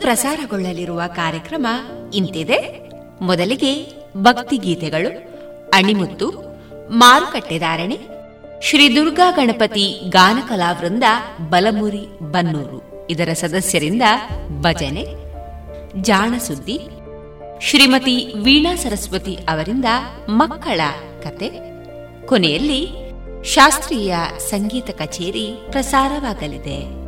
ಪ್ರಸಾರಗೊಳ್ಳಲಿರುವ ಕಾರ್ಯಕ್ರಮ ಇಂತಿದೆ. ಮೊದಲಿಗೆ ಭಕ್ತಿಗೀತೆಗಳು ಅಣಿಮುತ್ತು ಮಾರುಕಟ್ಟೆದಾರಣೆ ಶ್ರೀ ದುರ್ಗಾ ಗಣಪತಿ ಗಾನ ಕಲಾವೃಂದ ಬಲಮುರಿ ಬನ್ನೂರು ಇದರ ಸದಸ್ಯರಿಂದ ಭಜನೆ, ಜಾಣಸುದ್ದಿ, ಶ್ರೀಮತಿ ವೀಣಾ ಸರಸ್ವತಿ ಅವರಿಂದ ಮಕ್ಕಳ ಕತೆ, ಕೊನೆಯಲ್ಲಿ ಶಾಸ್ತ್ರೀಯ ಸಂಗೀತ ಕಚೇರಿ ಪ್ರಸಾರವಾಗಲಿದೆ.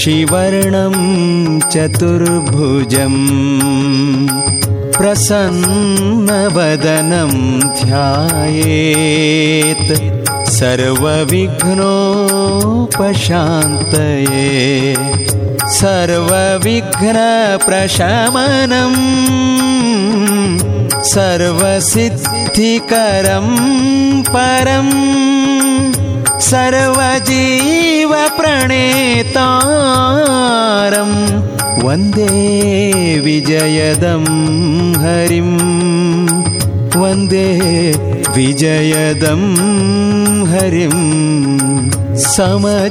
शशिवर्णं चतुर्भुजम् प्रसन्नवदनं ध्यायेत् सर्वविघ्नोपशान्तये सर्वविघ्नप्रशमनम् सर्वसिद्धिकरं परम् वन्दे विजयदं हरिं वन्दे विजयदं हरिं समचरणसरोजम्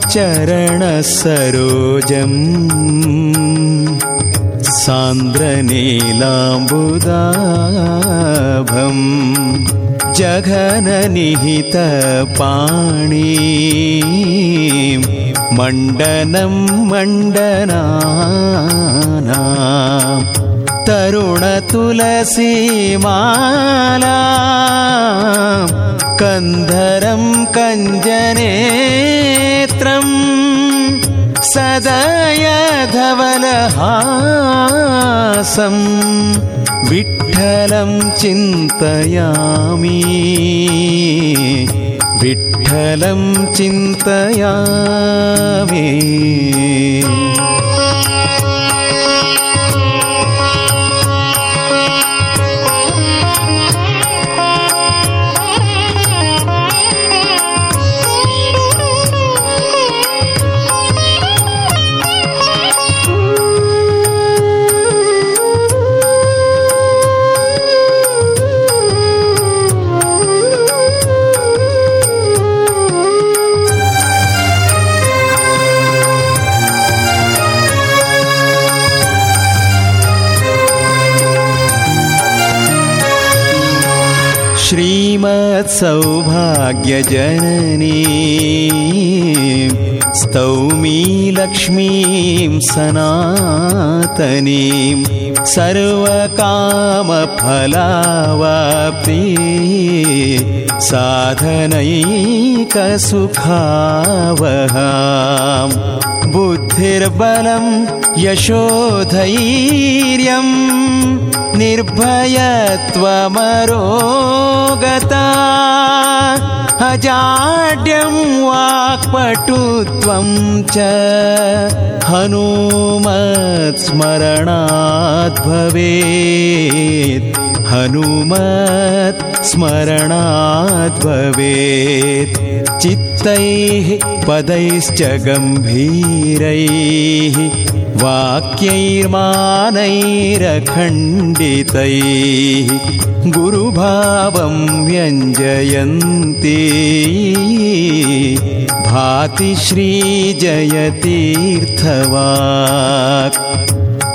सान्द्रनीलाम्बुदाभम् जघननिहितपाणी मण्डनं मण्डनाना तरुणतुलसीमाला कन्धरं कञ्जनेत्रम् सदयधवलहासं विठ्ठलं चिन्तयामि विठ्ठलं चिन्तयामि श्रीमत्सौभाग्यजननी स्तौमी लक्ष्मीं सनातनीं। सर्वकामफलावाप्ति साधनैकसुखावहाम् बुद्धिर्बलं यशोधैर्यम् निर्भयत्वमरोगता अजाड्यं वाक्पटुत्वं च हनुमत्स्मरणात् भवेत्। हनुमत् स्मरणात् भवेत् चित्तैः पदैश्च गम्भीरैः वाक्यैर्मानैरखण्डितैः गुरुभावं व्यञ्जयन्ती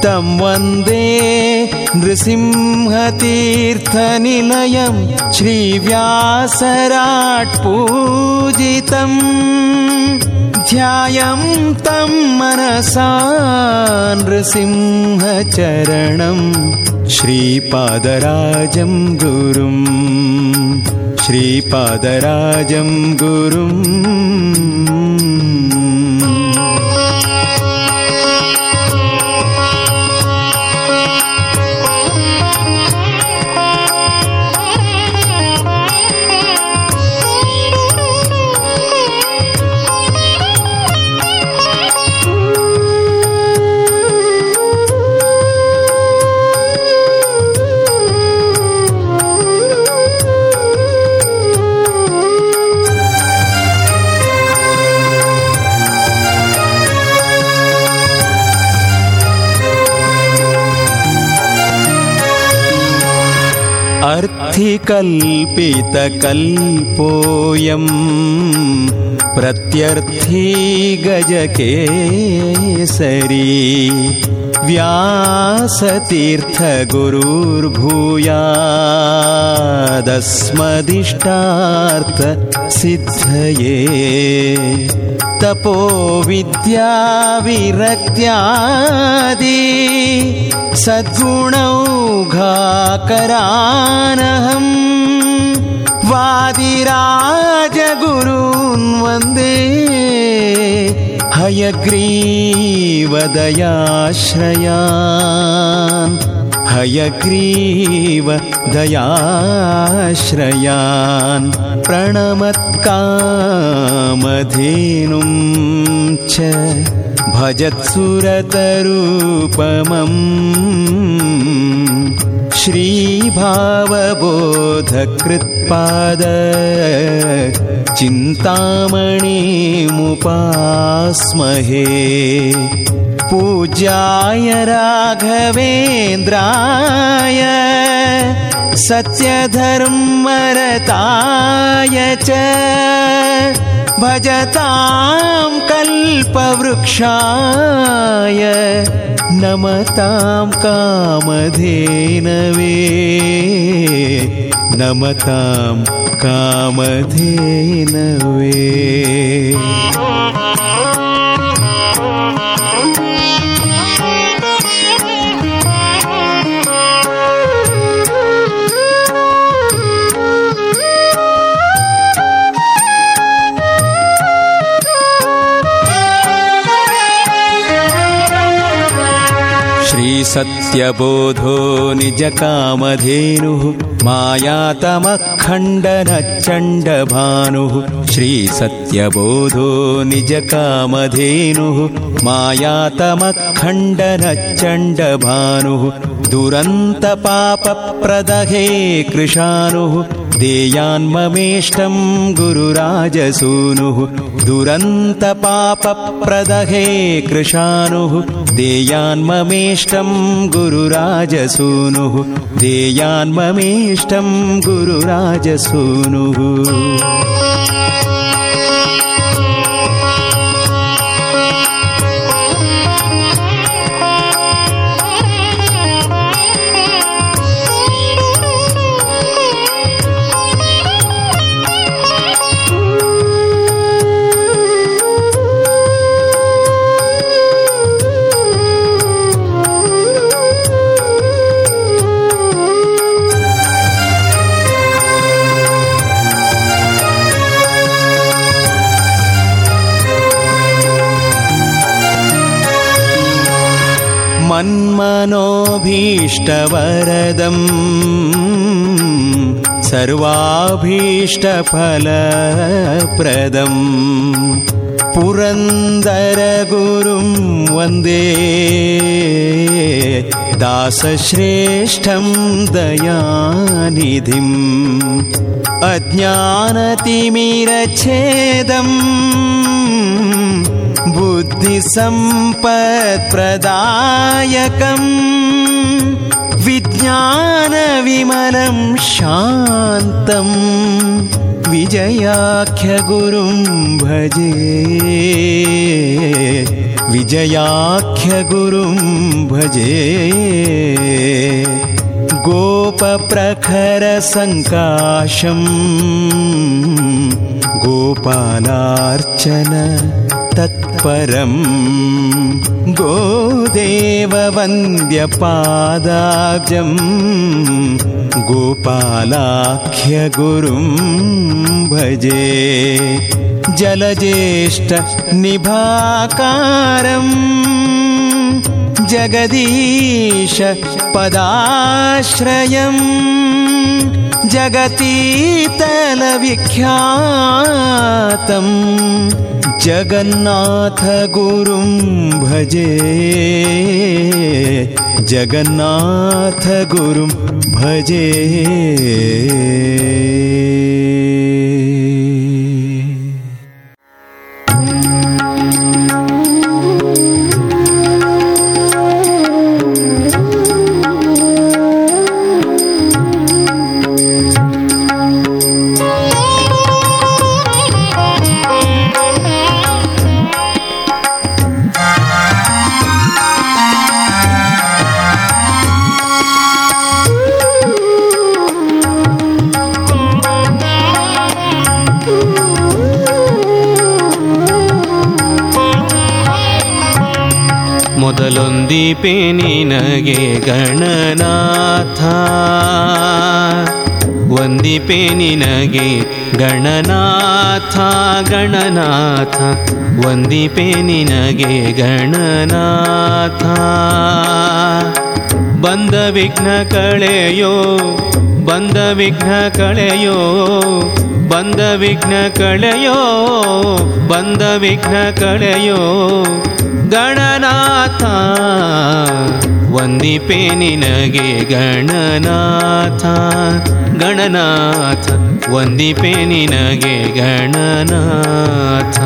तं वन्दे नृसिंहतीर्थनिलयं श्रीव्यासराट्पूजितम् ध्यायं तं मनसा नृसिंहचरणं श्रीपादराजं गुरुं श्रीपादराजं गुरुम् अर्थिकल्पितकल्पोऽयम् प्रत्यर्थी गजकेसरी व्यासतीर्थगुरुर्भूयादस्मदिष्टार्थ सिद्धये। तपो विद्याविरक्त्यादि सद्गुणौघाकरानहम् वादिराजगुरून् वन्दे हयग्रीवदयाश्रयान्। हयग्रीव दयाश्रयान् प्रणमत्कामधेनुं च भजत्सुरतरूपमम् श्रीभावबोधकृत्पाद चिन्तामणिमुपास्महे पूज्याय राघवेन्द्राय सत्यधर्मरताय च भजतां कल्पवृक्षाय नमतां कामधेनवे। नमतां कामधेनवे श्रीसत्यबोधो निजकामधेनुः मायातमखण्डनच्चण्डभानुः श्रीसत्यबोधो निजकामधेनुः मायातमखण्डनच्चण्डभानुः दुरन्तपापप्रदहे कृशानुः देयान्ममेष्टं गुरुराजसूनुः दुरन्तपापप्रदहे कृशानुः देयान्ममेष्टं गुरुराजसूनुः देयान्ममेष्टं गुरुराजसूनुः मन्मनोभीष्टवरदम् सर्वाभीष्टफलप्रदम् पुरन्दरगुरुं वन्दे दासश्रेष्ठं दयानिधिम् अज्ञानतिमिरच्छेदम् बुद्धिसम्पत्प्रदायकम् विज्ञानविमलं शान्तम् विजयाख्यगुरुं भजे। विजयाख्यगुरुं भजे। गोपप्रखरसङ्काशम् गोपालार्चन तत्परम्। गोदेववन्द्यपादाब्जम् गोपालाख्यगुरुं भजे। जलज्येष्ठ निभाकारम् जगदीश पदाश्रयम् जगतीतलविख्यातम् जगन्नाथगुरुं भजे। जगन्नाथगुरुं भजे ಮೊದಲೊಂದೀಪೆ ನಿನಗೆ ಗಣನಾಥ. ವಂದಿಪೆ ನಿನಗೆ ಗಣನಾಥ ಗಣನಾಥ. ವಂದಿಪೆ ನಿನಗೆ ಗಣನಾಥ. ಬಂದ ವಿಘ್ನ ಕಳೆಯೋ, ಬಂದ ವಿಘ್ನ ಕಳೆಯೋ, ಬಂದ ವಿಘ್ನ ಕಳೆಯೋ, ಬಂದ ವಿಘ್ನ ಕಳೆಯೋ ಗಣನಾಥ. ವಂದಿಪೆ ನಿನಗೆ ಗಣನಾಥ ಗಣನಾಥ. ವಂದಿಪೆ ನಿನಗೆ ಗಣನಾಥ.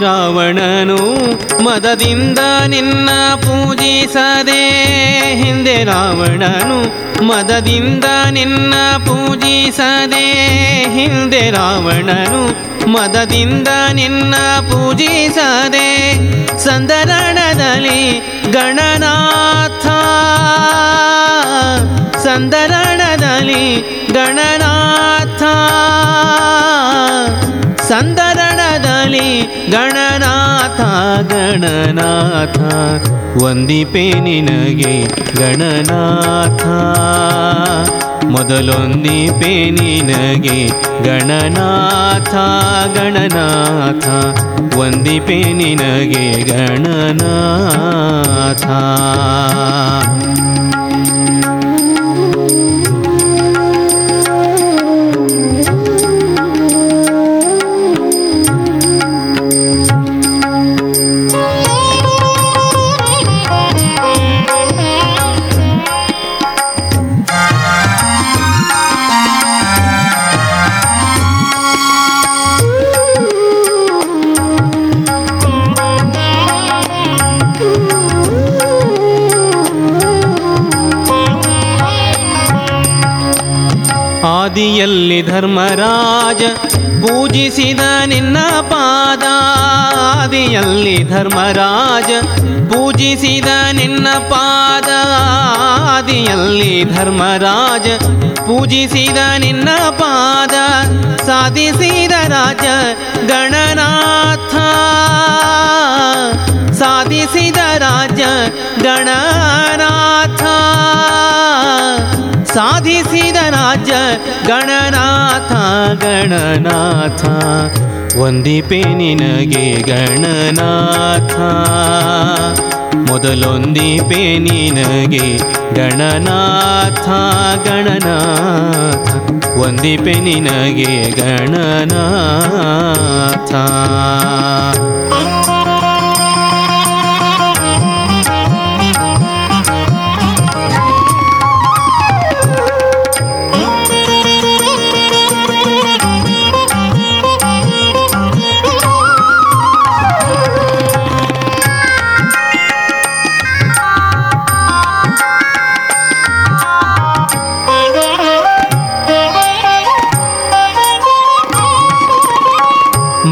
ರಾವಣನು ಮದದಿಂದ ನಿನ್ನ ಪೂಜಿಸದೆ. ಹಿಂದೆ ರಾವಣನು ಮದದಿಂದ ನಿನ್ನ ಪೂಜಿಸದೆ. ಹಿಂದೆ ರಾವಣನು ಮದದಿಂದ ನಿನ್ನ ಪೂಜಿಸದೆ. ಸಂದರಣದಲ್ಲಿ ಗಣನಾಥ. ಸಂದರಣದಲ್ಲಿ ಗಣನಾಥ. ಸಂದರಣದಲ್ಲಿ ಗಣನಾಥ ಗಣನಾಥ ವಂದಿಪೆ ನಿನಗೆ ಗಣನಾಥ. ಮೊದಲೊಂದಿಪೆ ನಿನಗೆ ಗಣನಾಥ ಗಣನಾಥ ವಂದಿಪೆ ನಿನಗೆ ಗಣನಾಥ. ಆದಿಯಲ್ಲಿ ಧರ್ಮರಾಜ, ಪೂಜಿಸಿದ ನಿನ್ನ ಪಾದ ಆದಿಯಲ್ಲಿ ಧರ್ಮರಾಜ, ಪೂಜಿಸಿದ ನಿನ್ನ ಪಾದ ಆದಿಯಲ್ಲಿ ಧರ್ಮರಾಜ, ಪೂಜಿಸಿದ ನಿನ್ನ ಪಾದ ಸಾಧಿಸಿದ ರಾಜ ಗಣನಾಥ. ಸಾಧಿಸಿದ ರಾಜ ಗಣನಾಥ. ಸಾಧಿಸಿದ ರಾಜ್ಯ ಗಣನಾಥ ಗಣನಾಥ. ಒಂದಿಪೆ ನಿನಗೆ ಗಣನಾಥ. ಮೊದಲೊಂದಿಪೆ ನಿನಗೆ ಗಣನಾಥ ಗಣನಾಥ. ಒಂದಿಪೆ ನಿನಗೆ ಗಣನಾಥ.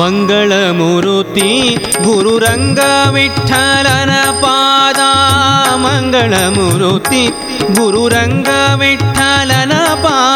ಮಂಗಳಮೂರುತಿ ಗುರುರಂಗ ವಿಠಲನ ಪಾದ ಮಂಗಳಮೂರುತಿ ಗುರುರಂಗ ವಿಠಲನ ಪಾದ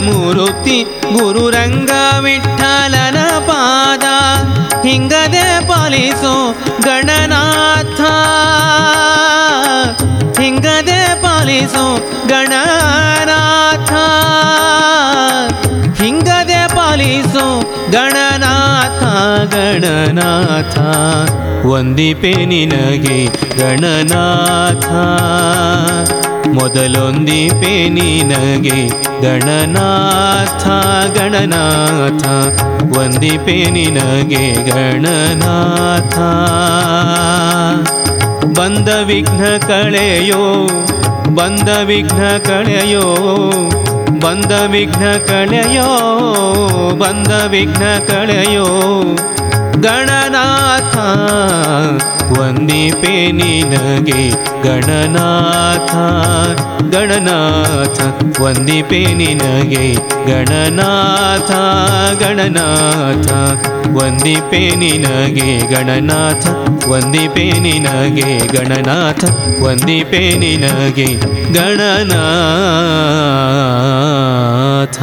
ಮಂಗಳಮೂರುತಿ ಗುರುರಂಗ ವಿಠಲನ ಪಾದ, ಹಿಂಗದೆ ಪಾಲಿಸೋ ಗಣನಾಥ. ಹಿಂಗದೆ ಪಾಲಿಸೋ ಗಣನಾಥ. ಹಿಂಗದೆ ಪಾಲಿಸೋ ಗಣನಾಥ ಗಣನಾಥ. ಒಂದಿಪೆ ನಿನಗೆ ಗಣನಾಥ. ಮೊದಲೊಂದಿಪೆ ನಿನಗೆ ಗಣನಾಥ ಗಣನಾಥ. ಒಂದಿಪೆ ನಿನಗೆ ಗಣನಾಥ. ಬಂದ ವಿಘ್ನ ಕಳೆಯೋ, ಬಂದ ವಿಘ್ನ ಕಳೆಯೋ, ಬಂದ ವಿಘ್ನ ಕಳೆಯೋ, ಬಂದ ವಿಘ್ನ ಕಳೆಯೋ. ಗಣನಾಥ ವಂದಿಪೆ ನಿನಗೆ ಗಣನಾಥ ಗಣನಾಥ. ವಂದಿಪೆ ನಿನಗೆ ಗಣನಾಥ ಗಣನಾಥ. ವಂದಿಪೆ ನಿನಗೆ ಗಣನಾಥ, ವಂದಿಪೆ ನಿನಗೆ ಗಣನಾಥ. ವಂದಿಪೆ ನಿನಗೆ ಗಣನಾಥ.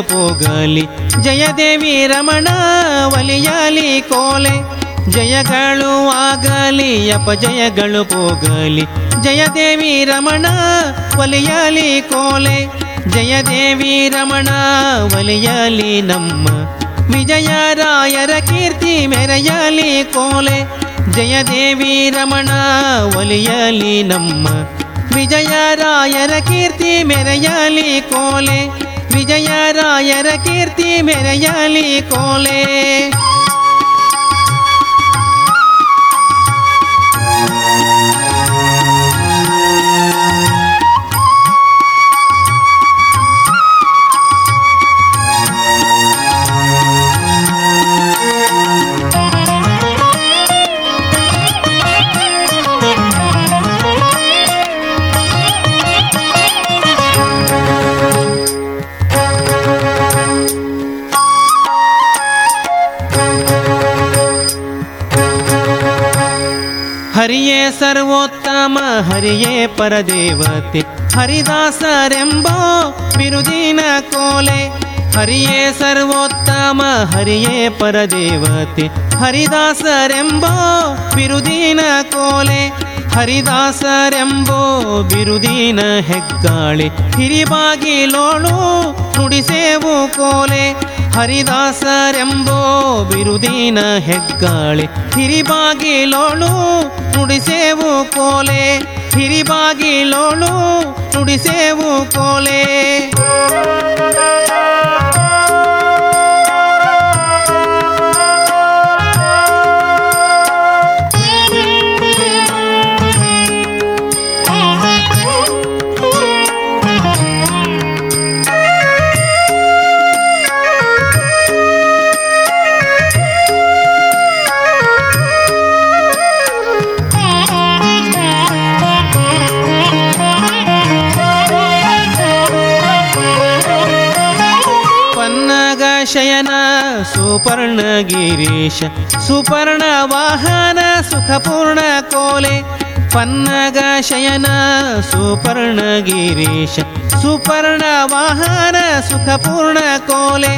ಅಪಜಯಗಳು ಪೋಗಲಿ ಜಯದೇವಿ ರಮಣ ಒಲಿಯಲಿ ಕೋಲೆ ಜಯಗಳು ಆಗಲಿ ಅಪಜಯಗಳು ಪೋಗಲಿ ಜಯದೇವಿ ರಮಣ ಒಲಿಯಲಿ ಕೋಲೆ ಜಯದೇವಿ ರಮಣ ಒಲಿಯಲಿ ನಮ್ಮ ವಿಜಯರಾಯರ ಕೀರ್ತಿ ಮೆರೆಯಲಿ ಕೋಲೆ ಜಯದೇವಿ ರಮಣ ಒಲಿಯಲಿ ನಮ್ಮ ವಿಜಯರಾಯರ ಕೀರ್ತಿ ಮೆರೆಯಲಿ ಕೋಲೆ ವಿಜಯರಾಯರ ಕೀರ್ತಿ ಮೆರೆಯಲಿ ಕೋಲೆ ಸರ್ವೋತ್ತಮ ಹರಿಯೇ ಪರದೇವತೆ. ಹರಿದಾಸರೆಂಬೋ ಬಿರುದಿನ ಕೋಲೆ. ಹರಿಯೇ ಸರ್ವೋತ್ತಮ ಹರಿಯೇ ಪರದೇವತೆ. ಹರಿದಾಸರೆಂಬೋ ಬಿರುದಿನ ಕೋಲೆ. ಹರಿದಾಸರೆಂಬೋ ಬಿರುದಿನ ಹೆಗ್ಗಾಳೆ. ಹಿರಿಬಾಗಿಲೋಳು ನುಡಿಸೇವು ಕೋಲೆ. ಹರಿದಾಸರೆಂಬೋ ಬಿರುದಿನ ಹೆಗ್ಗಾಳೆ. ಹಿರಿಬಾಗಿಲೋಳು ನುಡಿಸೇವು ಕೋಲೆ. ಹಿರಿಬಾಗಿಲೋಳು ನುಡಿಸೇವು ಕೋಲೆ. गिरेश सुपर्णवाहन सुखपूर्णकोले पन्नगशयन सुपर्णगिरीश सुपर्णवाहन सुखपूर्णकोले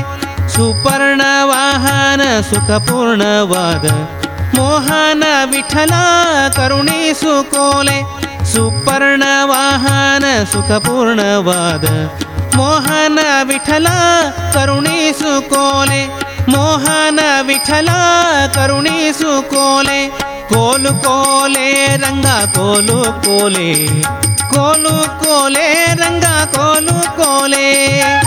सुपर्णवाहन सुखपूर्णवाद मोहन विठला करुणी सुकोले सुपर्णवाहन सुखपूर्णवाद मोहन विठल करुणी सुकोले ಮೋಹನ ವಿಠಲ ಕರುಣಿಸು ಕೋಲೆ ಮೋಹನ ವಿಠಲ ಕರುಣಿಸು ಕೋಲೆ ಕೋಲು ಕೋಲೆ ರಂಗ ಕೋಲು ಕೋಲೆ ಕೋಲು ಕೋಲೆ ರಂಗ ಕೋಲು ಕೋಲೆ ಕೋಲು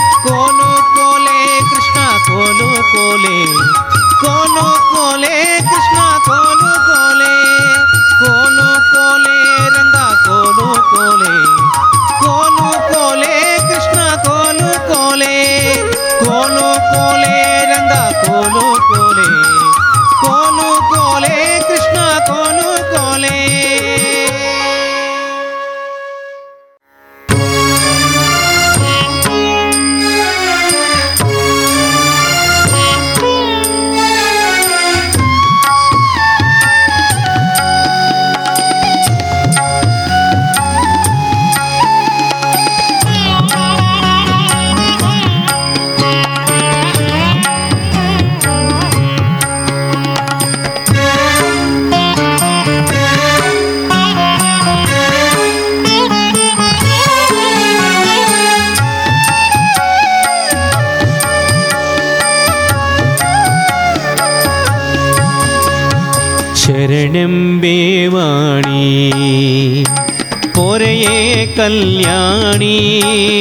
ಪೊರೆಯೇ ಕಲ್ಯಾಣಿ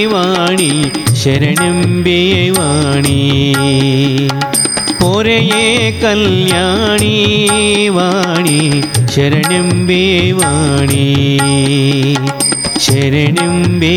ವಾಣಿ ಶರಣೆಂಬೆ ವಾಣಿ ಪೊರೆಯೇ ಕಲ್ಯಾಣಿ ವಾಣಿ ಶರಣೆಂಬೆ ವಾಣಿ ಶರಣೆಂಬೆ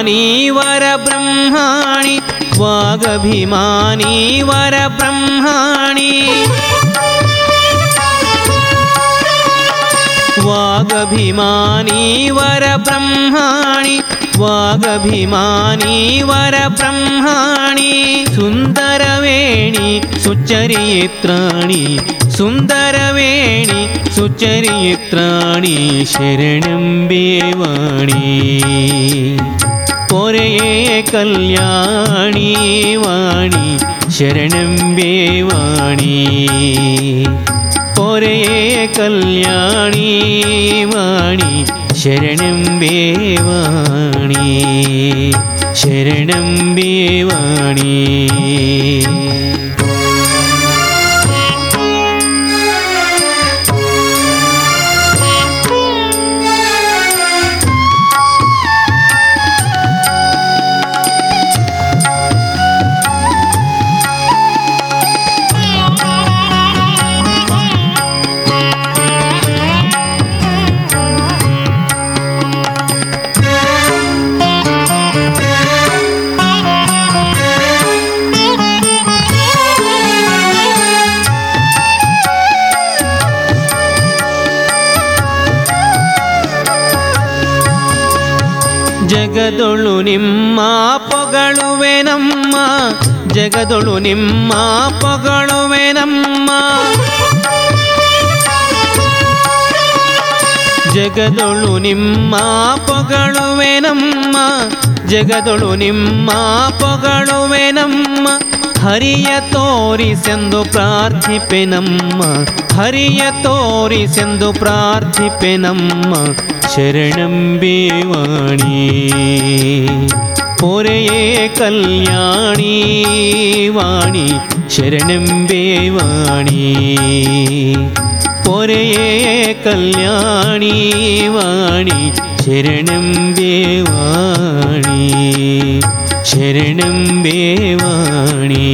वरब्रह्माणि वागभिमानी वरब्रह्माणि। वागभिमानी वरब्रह्माणि वागभिमानी वरब्रह्माणि। सुन्दरवेणि सुचरित्राणि सुन्दरवेणि सुचरित्राणि शरणं बेवाणि കല്യാണി വാണി ശരണമ്പേ വാണി. ഒരേ കല്യാണി വാണി ശരണമ്പേ വാണി. ശരണമ്പേ വാണി. ಜಗದೊಳು ನಿಮ್ಮ ಪೊಗಳುವೆ ನಮ್ಮ. ಜಗದೊಳು ನಿಮ್ಮ ಪೊಗಳುವೆ ನಮ್ಮ. ಜಗದೊಳು ನಿಮ್ಮ ಪೊಗಳುವೆ ನಮ್ಮ. ಹರಿಯ ತೋರಿಸೆಂದು ಪ್ರಾರ್ಥಿಪೆ ನಮ್ಮ. ಹರಿಯ ತೋರಿಸೆಂದು ಪ್ರಾರ್ಥಿಪೆ ನಮ್ಮ. ಶರಣಂ ಬೇವಾಣಿ पोरये कल्याणी वाणी शरणम्बे वाणी पोरये कल्याणी वाणी शरणम्बे वाणी शरणम्बे वाणी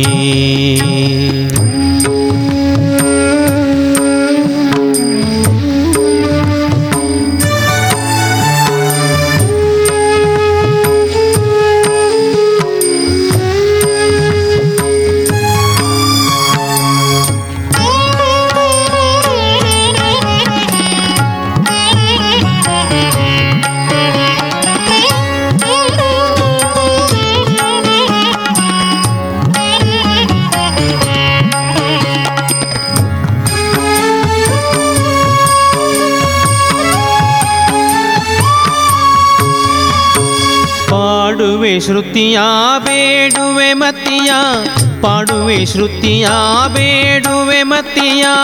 श्रुतियाँ बेडुवे मतियाँ, पाडुवे श्रुतियाँ बेडुवे मतियाँ।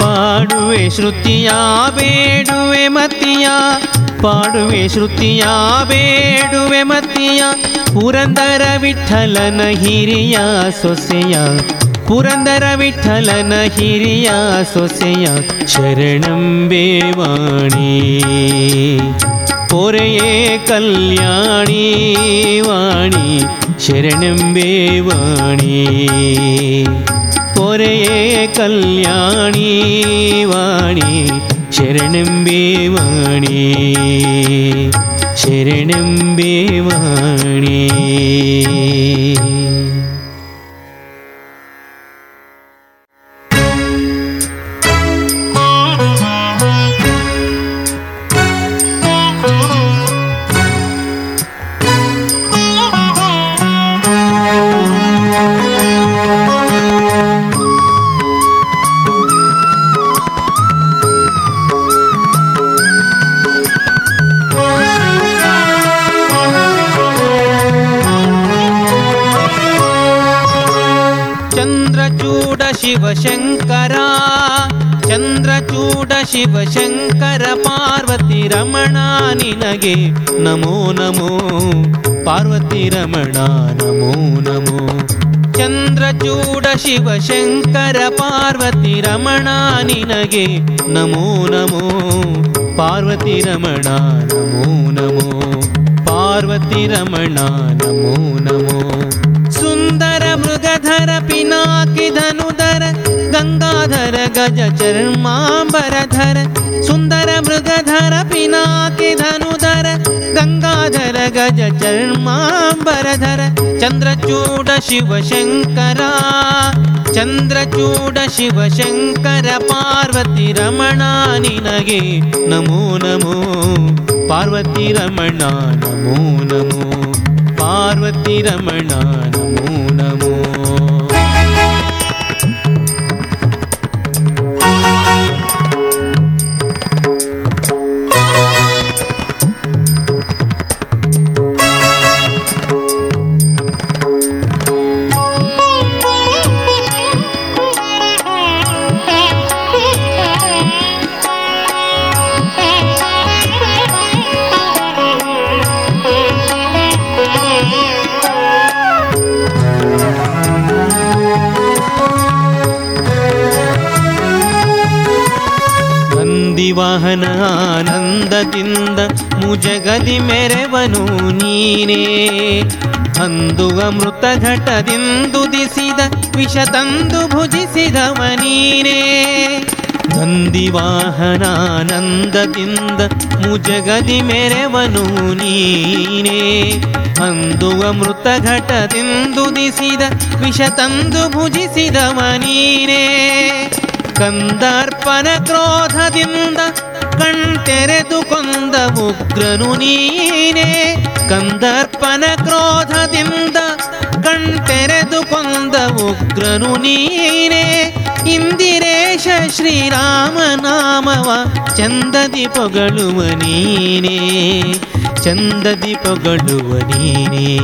पाडुवे श्रुतियाँ बेडुवे मतियाँ, पाडुवे श्रुतियाँ बेडुवे मतियाँ। पुरंदर विठ्ठलन हिरिया सोसिया, पुरंदर विठ्ठलन हिरिया सोसिया। शरणं बेवाणी। പോരയേ കല്യാണി വാണി ശരണമ്പേ വാണി. പോരയേ കല്യാണി വാണി ശരണമ്പേ വാണി. ശരണമ്പേ വാണി. ಚಂದ್ರಚೂಡ ಶಿವಶಂಕರ ಚಂದ್ರಚೂಡ ಶಿವಶಂಕರ ಪಾರ್ವತಿ ರಮಣ, ನಿನಗೆ ನಮೋ ನಮೋ. ಪಾರ್ವತಿ ರಮಣ, ನಮೋ ನಮೋ. ಚಂದ್ರಚೂಡ ಶಿವಶಂಕರ ಪಾರ್ವತಿ ರಮಣ, ನಿನಗೆ ನಮೋ ನಮೋ. ಪಾರ್ವತಿ ರಮಣ, ನಮೋ ನಮೋ. ಪಾರ್ವತಿ ರಮಣ, ನಮೋ ನಮೋ. ಸುಂದರ ಮೃಗಧರ ಸುಂದರ ಪಿನಾಕಿ ಧನುಧರ ಗಂಗಾಧರ ಗಜ ಚರ್ಮಾಂಬರಧರ ಸುಂದರ ಮೃಗಧರ ಪಿನಾಕಿ ಧನುಧರ ಗಂಗಾಧರ ಗಜ ಚರ್ಮಾಂಬರಧರ ಚಂದ್ರಚೂಡ ಶಿವಶಂಕರ ಚಂದ್ರಚೂಡ ಶಿವಶಂಕರ ಪಾರ್ವತಿ ರಮಣ ನಿನಗೆ ನಮೋ ನಮೋ ಪಾರ್ವತಿ ರಮಣ ನಮೋ ನಮೋ ಪಾರ್ವತಿ ರಮಣ ನಮೋ ನಮೋ ನಂದಿವಾಹನ ಆನಂದದಿಂದ ಮುಜಗದಿ ಮೆರೆವನು ನೀನೇ. ಅಂದು ಅಮೃತ ಘಟದಿಂದುದಿಸಿದ ವಿಷ ತಂದು ಭುಜಿಸಿದವ ನೀನೇ. ನಂದಿವಾಹನಾನಂದದಿಂದ ಮುಜಗದಿ ಮೆರೆವನು ನೀನೇ. ಅಂದು ಅಮೃತ ಘಟದಿಂದುದಿಸಿದ ವಿಷ ತಂದು ಭುಜಿಸಿದವ ನೀನೇ. ಕಂದರ್ಪನ ಕ್ರೋಧದಿಂದ ಕಣ್ತೆರೆದು ಕೊಂದ ಉಗ್ರನು ನೀನೇ. ಕಂದರ್ಪನ ಕ್ರೋಧದಿಂದ ಕಣ್ತೆರೆದು ಕೊಂದ ಉಗ್ರನು ನೀನೇ. ಇಂದಿರೇಶ ಶ್ರೀರಾಮ ನಾಮವ ಚಂದದಿ ಪೊಗಳುವ ನೀನೇ. ಚಂದದಿ ಪೊಗಳುವ ನೀನೇ.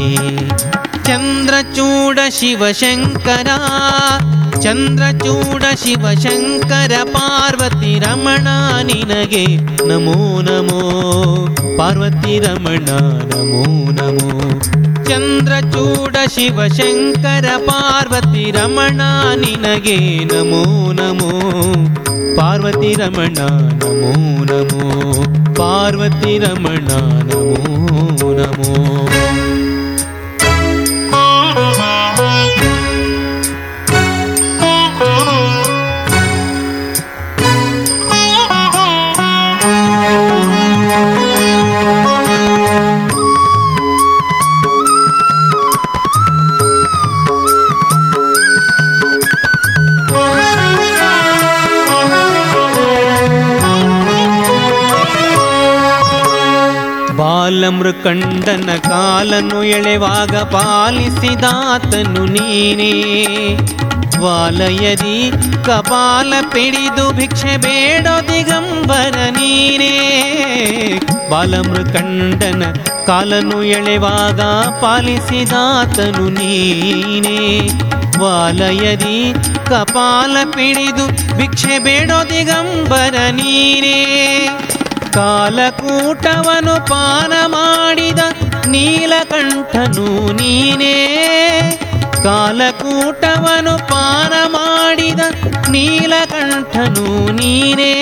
ಚಂದ್ರಚೂಡ ಶಿವಶಂಕರ ಚಂದ್ರಚೂಡ ಶಿವಶಂಕರ ಪಾರ್ವತಿ ರಮಣ, ನಿನಗೆ ನಮೋ ನಮೋ. ಪಾರ್ವತಿ ರಮಣ, ನಮೋ ನಮೋ. ಚಂದ್ರಚೂಡ ಶಿವಶಂಕರ ಪಾರ್ವತಿ ರಮಣ, ನಿನಗೆ ನಮೋ ನಮೋ. ಪಾರ್ವತಿ ರಮಣ, ನಮೋ ನಮೋ. ಪಾರ್ವತಿ ರಮಣ, ನಮೋ ನಮೋ. ಬಾಲಮೃಕಂಡನ ಕಾಲನು ಎಳೆವಾಗ ಪಾಲಿಸಿದಾತನು ನೀನೇ. ವಾಲಯದಿ ಕಪಾಲ ಪಿಡಿದು ಭಿಕ್ಷೆ ಬೇಡೋ ದಿಗಂಬರ ನೀನೇ. ಬಾಲಮೃಕಂಡನ ಕಾಲನು ಎಳೆವಾಗ ಪಾಲಿಸಿದಾತನು ನೀನೇ. ವಾಲಯದಿ ಕಪಾಲ ಪಿಡಿದು ಭಿಕ್ಷೆ ಬೇಡೋ ದಿಗಂಬರ ನೀನೇ. ಕಾಲಕೂಟವನು ಪಾನ ಮಾಡಿದ ನೀಲಕಂಠನು ನೀನೇ. ಕಾಲಕೂಟವನು ಪಾನ ಮಾಡಿದ ನೀಲಕಂಠನು ನೀನೇ.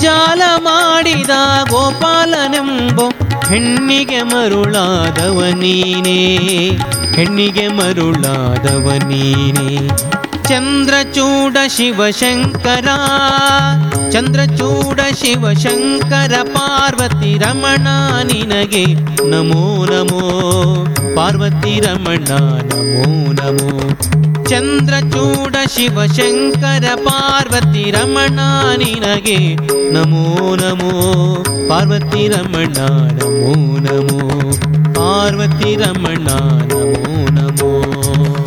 ಜಾಲ ಮಾಡಿದ ಗೋಪಾಲನೆಂಬ ಹೆಣ್ಣಿಗೆ ಮರುಳಾದವ ನೀನೇ. ಹೆಣ್ಣಿಗೆ ಮರುಳಾದವ ನೀನೇ. ಚಂದ್ರಚೂಡ ಶಿವಶಂಕರ ಚಂದ್ರಚೂಡ ಶಿವಶಂಕರ ಪಾರ್ವತಿ ರಮಣ, ನಿನಗೆ ನಮೋ ನಮೋ, ಪಾರ್ವತಿ ರಮಣ, ನಮೋ ನಮೋ. ಚಂದ್ರಚೂಡ ಶಿವಶಂಕರ ಪಾರ್ವತಿ ರಮಣ, ನಿನಗೆ ನಮೋ ನಮೋ. ಪಾರ್ವತಿ ರಮಣ, ನಮೋ ನಮೋ. ಪಾರ್ವತಿ ರಮಣ, ನಮೋ ನಮೋ.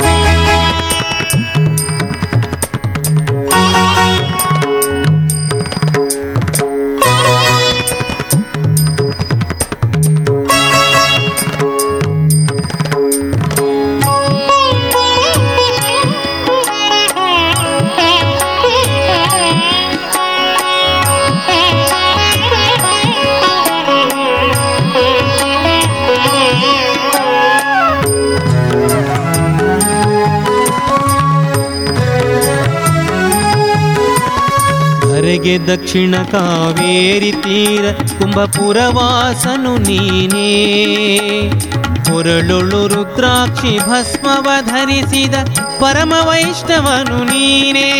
ಧರೆಗೆ ದಕ್ಷಿಣ ಕಾವೇರಿ ತೀರ ಕುಂಭಪುರವಾಸನು ನೀನೇ. ಹೊರಳುಳು ರುದ್ರಾಕ್ಷಿ ಭಸ್ಮವ ಧರಿಸಿದ ಪರಮ ವೈಷ್ಣವನು ನೀನೇ.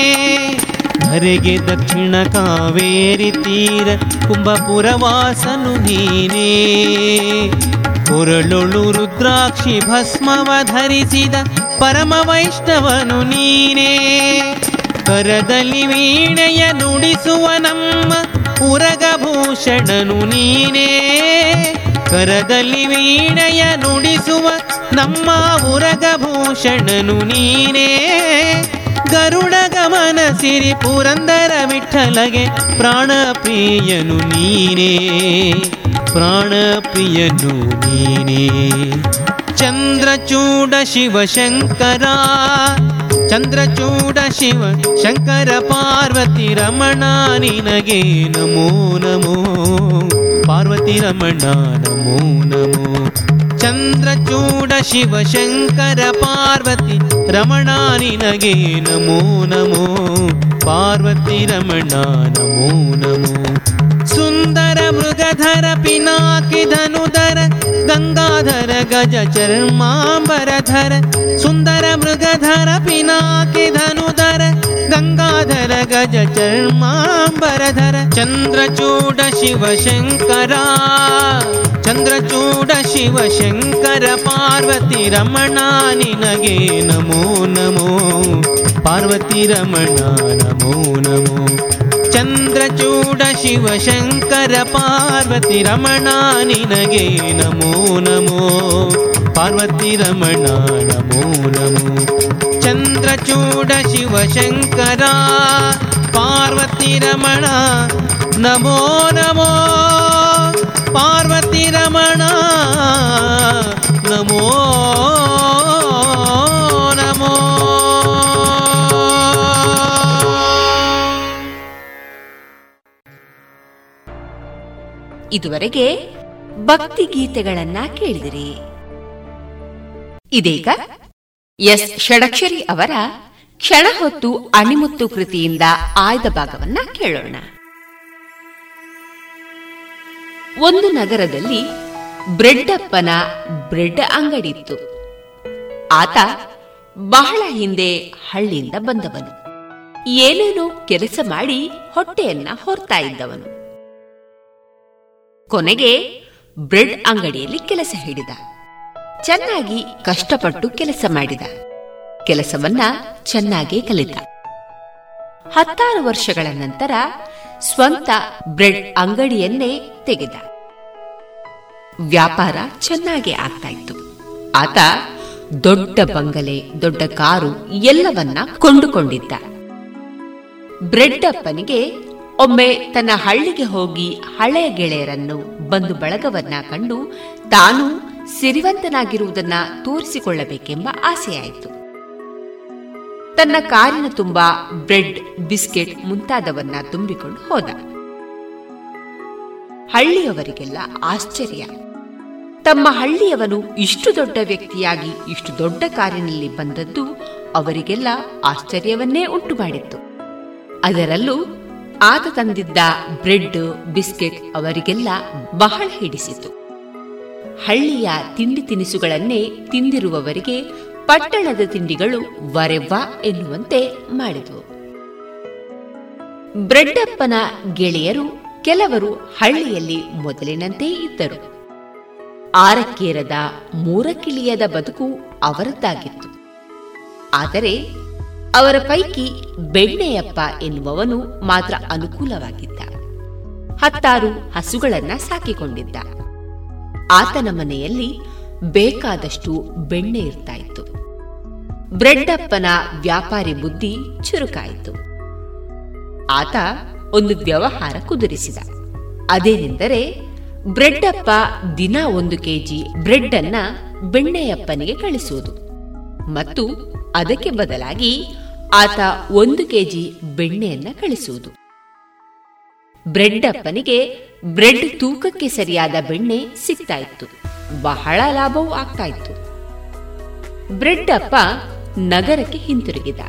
ಧರೆಗೆ ದಕ್ಷಿಣ ಕಾವೇರಿ ತೀರ ಕುಂಭಪುರವಾಸನು ನೀನೇ. ಕೊರಳುಳು ರುದ್ರಾಕ್ಷಿ ಭಸ್ಮವ ಧರಿಸಿದ ಪರಮ ವೈಷ್ಣವನು ನೀನೇ. ಕರದಲ್ಲಿ ವೀಣೆಯ ನುಡಿಸುವ ನಮ್ಮ ಉರಗಭೂಷಣನು ನೀನೇ. ಕರದಲ್ಲಿ ವೀಣೆಯ ನುಡಿಸುವ ನಮ್ಮ ಉರಗಭೂಷಣನು ನೀನೇ. ಗರುಡ ಗಮನ ಸಿರಿ ಪುರಂದರ ವಿಠಲಗೆ ಪ್ರಾಣಪ್ರಿಯನು ನೀನೇ. ಪ್ರಾಣ ಪ್ರಿಯನು ನೀನೇ. ಚಂದ್ರಚೂಡ ಶಿವಶಂಕರ ಚಂದ್ರಚೂಡ ಶಿವ ಶಂಕರ ಪಾರ್ವತಿ ರಮಣ ನಿನಗೆ ನಮೋ ನಮೋ ಪಾರ್ವತಿ ರಮಣ ನಮೋ ನಮೋ ಚಂದ್ರಚೂಡ ಶಿವ ಶಂಕರ ಪಾರ್ವತಿ ರಮಣ ನಿನಗೆ ನಮೋ ನಮೋ ಪಾರ್ವತಿ ರಮಣ ನಮೋ ನಮೋ सुन्दर मृगधर पिनाकिधनुधर गङ्गाधर गज चरण सुन्दर मृगधर पिनाकिधनुधर गङ्गाधर गज चरण चन्द्रचूड शिव शङ्कर चन्द्रचूड शिव शङ्कर पार्वती रमणानि नगे नमो नमो। पार्वती रमणा नमो नमो। ಚಂದ್ರಚೂಡ ಶಿವಶಂಕರ ಪಾರ್ವತಿ ರಮಣ ನಿನಗೆ ನಮೋ ನಮೋ ಪಾರ್ವತಿ ರಮಣ ನಮೋ ನಮೋ ಚಂದ್ರಚೂಡ ಶಿವಶಂಕರ ಪಾರ್ವತಿ ರಮಣ ನಮೋ ನಮೋ ಪಾರ್ವತಿ ರಮಣ ನಮೋ ನಮೋ ಇದುವರೆಗೆ ಭಕ್ತಿ ಗೀತೆಗಳನ್ನ ಕೇಳಿದಿರಿ. ಇದೀಗ ಎಸ್ ಷಡಕ್ಷರಿ ಅವರ ಕ್ಷಣ ಹೊತ್ತು ಅಣಿಮುತ್ತು ಕೃತಿಯಿಂದ ಆಯ್ದ ಭಾಗವನ್ನ ಕೇಳೋಣ. ಒಂದು ನಗರದಲ್ಲಿ ಬ್ರೆಡ್ಡಪ್ಪನ ಬ್ರೆಡ್ ಅಂಗಡಿತ್ತು ಆತ ಬಹಳ ಹಿಂದೆ ಹಳ್ಳಿಯಿಂದ ಬಂದವನು. ಏನೇನೋ ಕೆಲಸ ಮಾಡಿ ಹೊಟ್ಟೆಯನ್ನ ಹೊರ್ತಾ ಇದ್ದವನು. ಕೊನೆಗೆ ಬ್ರೆಡ್ ಅಂಗಡಿಯಲ್ಲಿ ಕೆಲಸ ಹಿಡಿದ. ಚೆನ್ನಾಗಿ ಕಷ್ಟಪಟ್ಟು ಕೆಲಸ ಮಾಡಿದ. ಕೆಲಸವನ್ನ ಚೆನ್ನಾಗಿ ಕಲಿತ. ಹತ್ತಾರು ವರ್ಷಗಳ ನಂತರ ಸ್ವಂತ ಬ್ರೆಡ್ ಅಂಗಡಿಯನ್ನೇ ತೆಗೆದ. ವ್ಯಾಪಾರ ಚೆನ್ನಾಗಿ ಆಗ್ತಾ ಇತ್ತು. ಆತ ದೊಡ್ಡ ಬಂಗಲೆ, ದೊಡ್ಡ ಕಾರು ಎಲ್ಲವನ್ನ ಕೊಂಡುಕೊಂಡಿದ್ದ. ಬ್ರೆಡ್ ಅಪ್ಪನಿಗೆ ಒಮ್ಮೆ ತನ್ನ ಹಳ್ಳಿಗೆ ಹೋಗಿ ಹಳೆಯ ಗೆಳೆಯರನ್ನು ಬಂದು ಬಳಗವನ್ನ ಕಂಡು ತಾನು ಸಿರಿವಂತನಾಗಿರುವುದನ್ನ ತೋರಿಸಿಕೊಳ್ಳಬೇಕೆಂಬ ಆಸೆಯಾಯಿತು. ತನ್ನ ಕಾರಿನ ತುಂಬ ಬ್ರೆಡ್, ಬಿಸ್ಕೆಟ್ ಮುಂತಾದವನ್ನ ತುಂಬಿಕೊಂಡು ಹೋದ. ಹಳ್ಳಿಯವರಿಗೆಲ್ಲ ಆಶ್ಚರ್ಯ. ತಮ್ಮ ಹಳ್ಳಿಯವನು ಇಷ್ಟು ದೊಡ್ಡ ವ್ಯಕ್ತಿಯಾಗಿ ಇಷ್ಟು ದೊಡ್ಡ ಕಾರಿನಲ್ಲಿ ಬಂದದ್ದು ಅವರಿಗೆಲ್ಲ ಆಶ್ಚರ್ಯವನ್ನೇ ಉಂಟು ಮಾಡಿತ್ತು ಅದರಲ್ಲೂ ಆತ ತಂದಿದ್ದ ಬ್ರೆಡ್, ಬಿಸ್ಕೆಟ್ ಅವರಿಗೆಲ್ಲ ಬಹಳ ಹಿಡಿಸಿತು. ಹಳ್ಳಿಯ ತಿಂಡಿ ತಿನಿಸುಗಳನ್ನೇ ತಿಂದಿರುವವರಿಗೆ ಪಟ್ಟಣದ ತಿಂಡಿಗಳು ವರೆವ್ವ ಎನ್ನುವಂತೆ ಮಾಡಿದವು ಬ್ರೆಡ್ಡಪ್ಪನ ಗೆಳೆಯರು ಕೆಲವರು ಹಳ್ಳಿಯಲ್ಲಿ ಮೊದಲಿನಂತೆ ಇದ್ದರು. ಆರಕ್ಕೇರದ ಮೂರಕ್ಕಿಳಿಯದ ಬದುಕು ಅವರದ್ದಾಗಿತ್ತು. ಆದರೆ ಅವರ ಪೈಕಿ ಬೆಣ್ಣೆಯಪ್ಪ ಎನ್ನುವವನು ಮಾತ್ರ ಅನುಕೂಲವಾಗಿದ್ದ ಹತ್ತಾರು ಹಸುಗಳನ್ನ ಸಾಕಿಕೊಂಡಿದ್ದ. ಆತನ ಮನೆಯಲ್ಲಿ ಬೇಕಾದಷ್ಟು ಬೆಣ್ಣೆ ಇರ್ತಾ ಇತ್ತು ಬ್ರೆಡ್ಡಪ್ಪನ ವ್ಯಾಪಾರಿ ಬುದ್ಧಿ ಚುರುಕಾಯಿತು. ಆತ ಒಂದು ವ್ಯವಹಾರ ಕುದುರಿಸಿದ. ಅದೇನೆಂದರೆ ಬ್ರೆಡ್ಡಪ್ಪ ದಿನ ಒಂದು ಕೆಜಿ ಬ್ರೆಡ್ ಅನ್ನ ಬೆಣ್ಣೆಯಪ್ಪನಿಗೆ ಕಳಿಸುವುದು. ಮತ್ತು ಅದಕ್ಕೆ ಬದಲಾಗಿ ಆತ ಒಂದು ಕೆಜಿ ಬೆಣ್ಣೆಯನ್ನ ಕಳಿಸುವುದು. ಬ್ರೆಡ್ ಅಪ್ಪನಿಗೆ ಬ್ರೆಡ್ ತೂಕಕ್ಕೆ ಸರಿಯಾದ ಬೆಣ್ಣೆ ಸಿಗ್ತಾ ಇತ್ತು ಬಹಳ ಲಾಭವೂ ಆಗ್ತಾ ಇತ್ತು ಬ್ರೆಡ್ ಅಪ್ಪ ನಗರಕ್ಕೆ ಹಿಂತಿರುಗಿದ.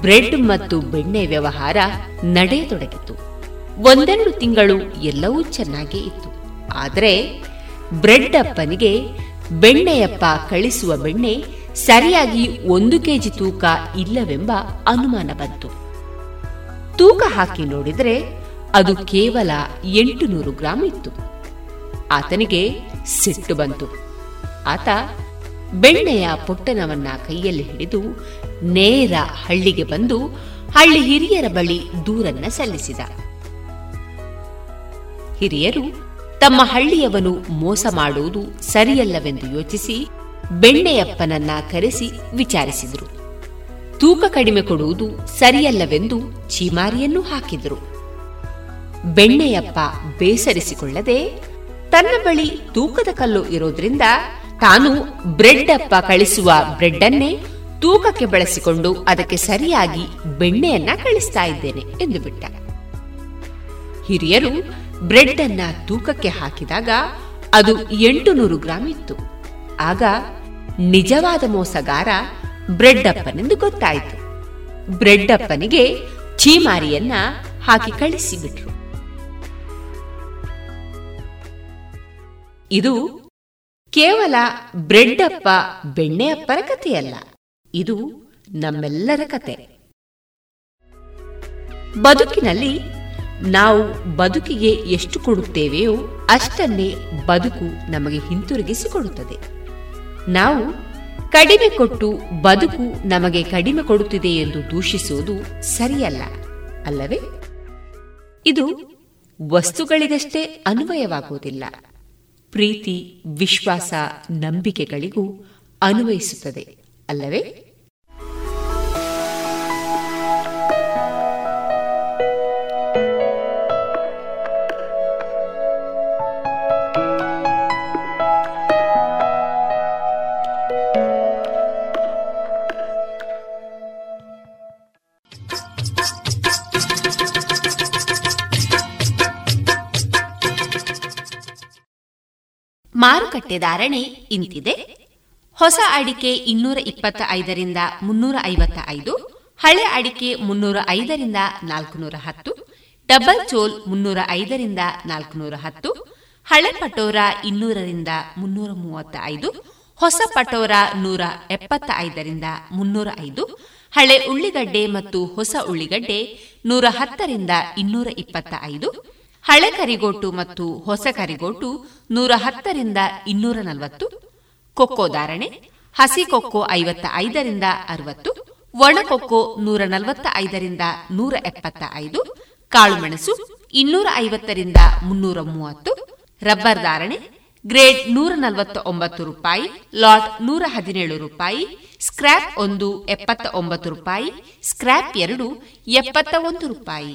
ಬ್ರೆಡ್ ಮತ್ತು ಬೆಣ್ಣೆ ವ್ಯವಹಾರ ನಡೆಯತೊಡಗಿತು. ಒಂದೆರಡು ತಿಂಗಳು ಎಲ್ಲವೂ ಚೆನ್ನಾಗಿ ಇತ್ತು. ಆದರೆ ಬ್ರೆಡ್ ಅಪ್ಪನಿಗೆ ಬೆಣ್ಣೆಯಪ್ಪ ಕಳಿಸುವ ಬೆಣ್ಣೆ ಸರಿಯಾಗಿ ಒಂದು ಕೆಜಿ ತೂಕ ಇಲ್ಲವೆಂಬ ಅನುಮಾನ ಬಂತು. ತೂಕ ಹಾಕಿ ನೋಡಿದರೆ ಅದು ಕೇವಲ ಎಂಟು ನೂರು ಗ್ರಾಂ ಇತ್ತು. ಆತನಿಗೆ ಸಿಟ್ಟು ಬಂತು. ಆತ ಬೆಣ್ಣೆಯ ಪೊಟ್ಟಣವನ್ನ ಕೈಯಲ್ಲಿ ಹಿಡಿದು ನೇರ ಹಳ್ಳಿಗೆ ಬಂದು ಹಳ್ಳಿ ಹಿರಿಯರ ಬಳಿ ದೂರನ್ನ ಸಲ್ಲಿಸಿದ. ಹಿರಿಯರು ತಮ್ಮ ಹಳ್ಳಿಯವನು ಮೋಸ ಮಾಡುವುದು ಸರಿಯಲ್ಲವೆಂದು ಯೋಚಿಸಿ ಬೆಣ್ಣೆಯಪ್ಪನನ್ನ ಕರೆಸಿ ವಿಚಾರಿಸಿದರು. ತೂಕ ಕಡಿಮೆ ಕೊಡುವುದು ಸರಿಯಲ್ಲವೆಂದು ಚೀಮಾರಿಯನ್ನು ಹಾಕಿದರು. ಬೆಣ್ಣೆಯಪ್ಪ ಬೇಸರಿಸಿಕೊಳ್ಳದೆ ತನ್ನ ಬಳಿ ತೂಕದ ಕಲ್ಲು ಇರೋದ್ರಿಂದ ತಾನು ಬ್ರೆಡ್ ಅಪ್ಪ ಕಳಿಸುವ ಬ್ರೆಡ್ ಅನ್ನೇ ತೂಕಕ್ಕೆ ಬಳಸಿಕೊಂಡು ಅದಕ್ಕೆ ಸರಿಯಾಗಿ ಬೆಣ್ಣೆಯನ್ನ ಕಳಿಸ್ತಾ ಇದ್ದೇನೆ ಎಂದು ಬಿಟ್ಟ. ಹಿರಿಯರು ಬ್ರೆಡ್ ಅನ್ನ ತೂಕಕ್ಕೆ ಹಾಕಿದಾಗ ಅದು ಎಂಟು ಗ್ರಾಂ ಇತ್ತು. ಆಗ ನಿಜವಾದ ಮೋಸಗಾರ ಬ್ರೆಡ್ಡಪ್ಪನೆಂದು ಗೊತ್ತಾಯಿತು. ಬ್ರೆಡ್ಡಪ್ಪನಿಗೆ ಚೀಮಾರಿಯನ್ನ ಹಾಕಿ ಕಳಿಸಿಬಿಟ್ರು. ಇದು ಕೇವಲ ಬ್ರೆಡ್ಡಪ್ಪ ಅಪ್ಪ ಬೆಣ್ಣೆ ಅಪ್ಪರ ಕಥೆಯಲ್ಲ, ಇದು ನಮ್ಮೆಲ್ಲರ ಕತೆ. ಬದುಕಿನಲ್ಲಿ ನಾವು ಬದುಕಿಗೆ ಎಷ್ಟು ಕೊಡುತ್ತೇವೆಯೋ ಅಷ್ಟನ್ನೇ ಬದುಕು ನಮಗೆ ಹಿಂತಿರುಗಿಸಿಕೊಡುತ್ತದೆ. ನಾವು ಕಡಿಮೆ ಕೊಟ್ಟು ಬದುಕು ನಮಗೆ ಕಡಿಮೆ ಕೊಡುತ್ತಿದೆ ಎಂದು ದೂಷಿಸುವುದು ಸರಿಯಲ್ಲ, ಅಲ್ಲವೇ? ಇದು ವಸ್ತುಗಳಿಗಷ್ಟೇ ಅನ್ವಯವಾಗುವುದಿಲ್ಲ. ಪ್ರೀತಿ, ವಿಶ್ವಾಸ, ನಂಬಿಕೆಗಳಿಗೂ ಅನ್ವಯಿಸುತ್ತದೆ, ಅಲ್ಲವೇ? ಮಾರುಕಟ್ಟೆ ಧಾರಣೆ ಇಂತಿದೆ. ಹೊಸ ಅಡಿಕೆ ಇನ್ನೂರ ಇಪ್ಪತ್ತ ಐದರಿಂದ ಮುನ್ನೂರ ಐವತ್ತ ಐದು ಹಳೆ ಅಡಿಕೆ ಮುನ್ನೂರ ಐದರಿಂದ ನಾಲ್ಕುನೂರ ಹತ್ತು, ಡಬಲ್ ಚೋಲ್ ಮುನ್ನೂರ ಐದರಿಂದ ನಾಲ್ಕುನೂರ ಹತ್ತು, ಹಳೆ ಪಟೋರ ಇನ್ನೂರರಿಂದ ಮುನ್ನೂರ ಮೂವತ್ತ ಐದು ಹೊಸ ಪಟೋರ ನೂರ ಎಪ್ಪತ್ತ ಐದರಿಂದ ಮುನ್ನೂರ ಐದು, ಹಳೆ ಉಳ್ಳಿಗಡ್ಡೆ ಮತ್ತು ಹೊಸ ಉಳ್ಳಿಗಡ್ಡೆ ನೂರ ಹತ್ತರಿಂದ ಇನ್ನೂರ ಇಪ್ಪತ್ತ ಐದು ಹಳೆ ಕರಿಗೋಟು ಮತ್ತು ಹೊಸ ಕರಿಗೋಟು ನೂರ ಹತ್ತರಿಂದ ಇನ್ನೂರ ನಲವತ್ತು, ಕೊಕ್ಕೋ ಧಾರಣೆ, ಹಸಿ ಕೊಕ್ಕೋ ಐವತ್ತ ಐದರಿಂದ ಅರವತ್ತು ಒಣಕೊಕ್ಕೋ ನೂರ ನಲವತ್ತ ಐದರಿಂದ ನೂರ ಎಪ್ಪತ್ತ ಐದು ಕಾಳುಮೆಣಸು ಇನ್ನೂರ ಐವತ್ತರಿಂದ ಮುನ್ನೂರ ಮೂವತ್ತು, ರಬ್ಬರ್ ಧಾರಣೆ, ಗ್ರೇಡ್ ನೂರ ನಲವತ್ತ ಒಂಬತ್ತು ರೂಪಾಯಿ, ಲಾಟ್ ನೂರ ಹದಿನೇಳು ರೂಪಾಯಿ ಸ್ಕ್ರಾಪ್ ಒಂದು ಎಪ್ಪತ್ತ ಒಂಬತ್ತು ರೂಪಾಯಿ ಸ್ಕ್ರಾಪ್ ಎರಡು ಎಪ್ಪತ್ತ ಒಂದು ರೂಪಾಯಿ.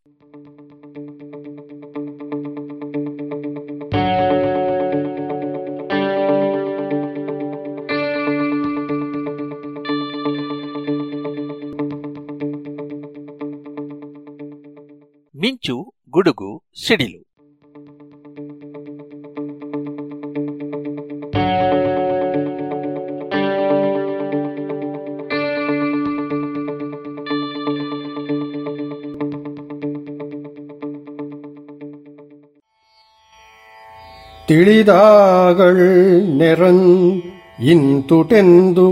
ಮಿಂಚು ಗುಡುಗು ಸಿಡಿಲು திழிதாகள் நெறந்துடெந்து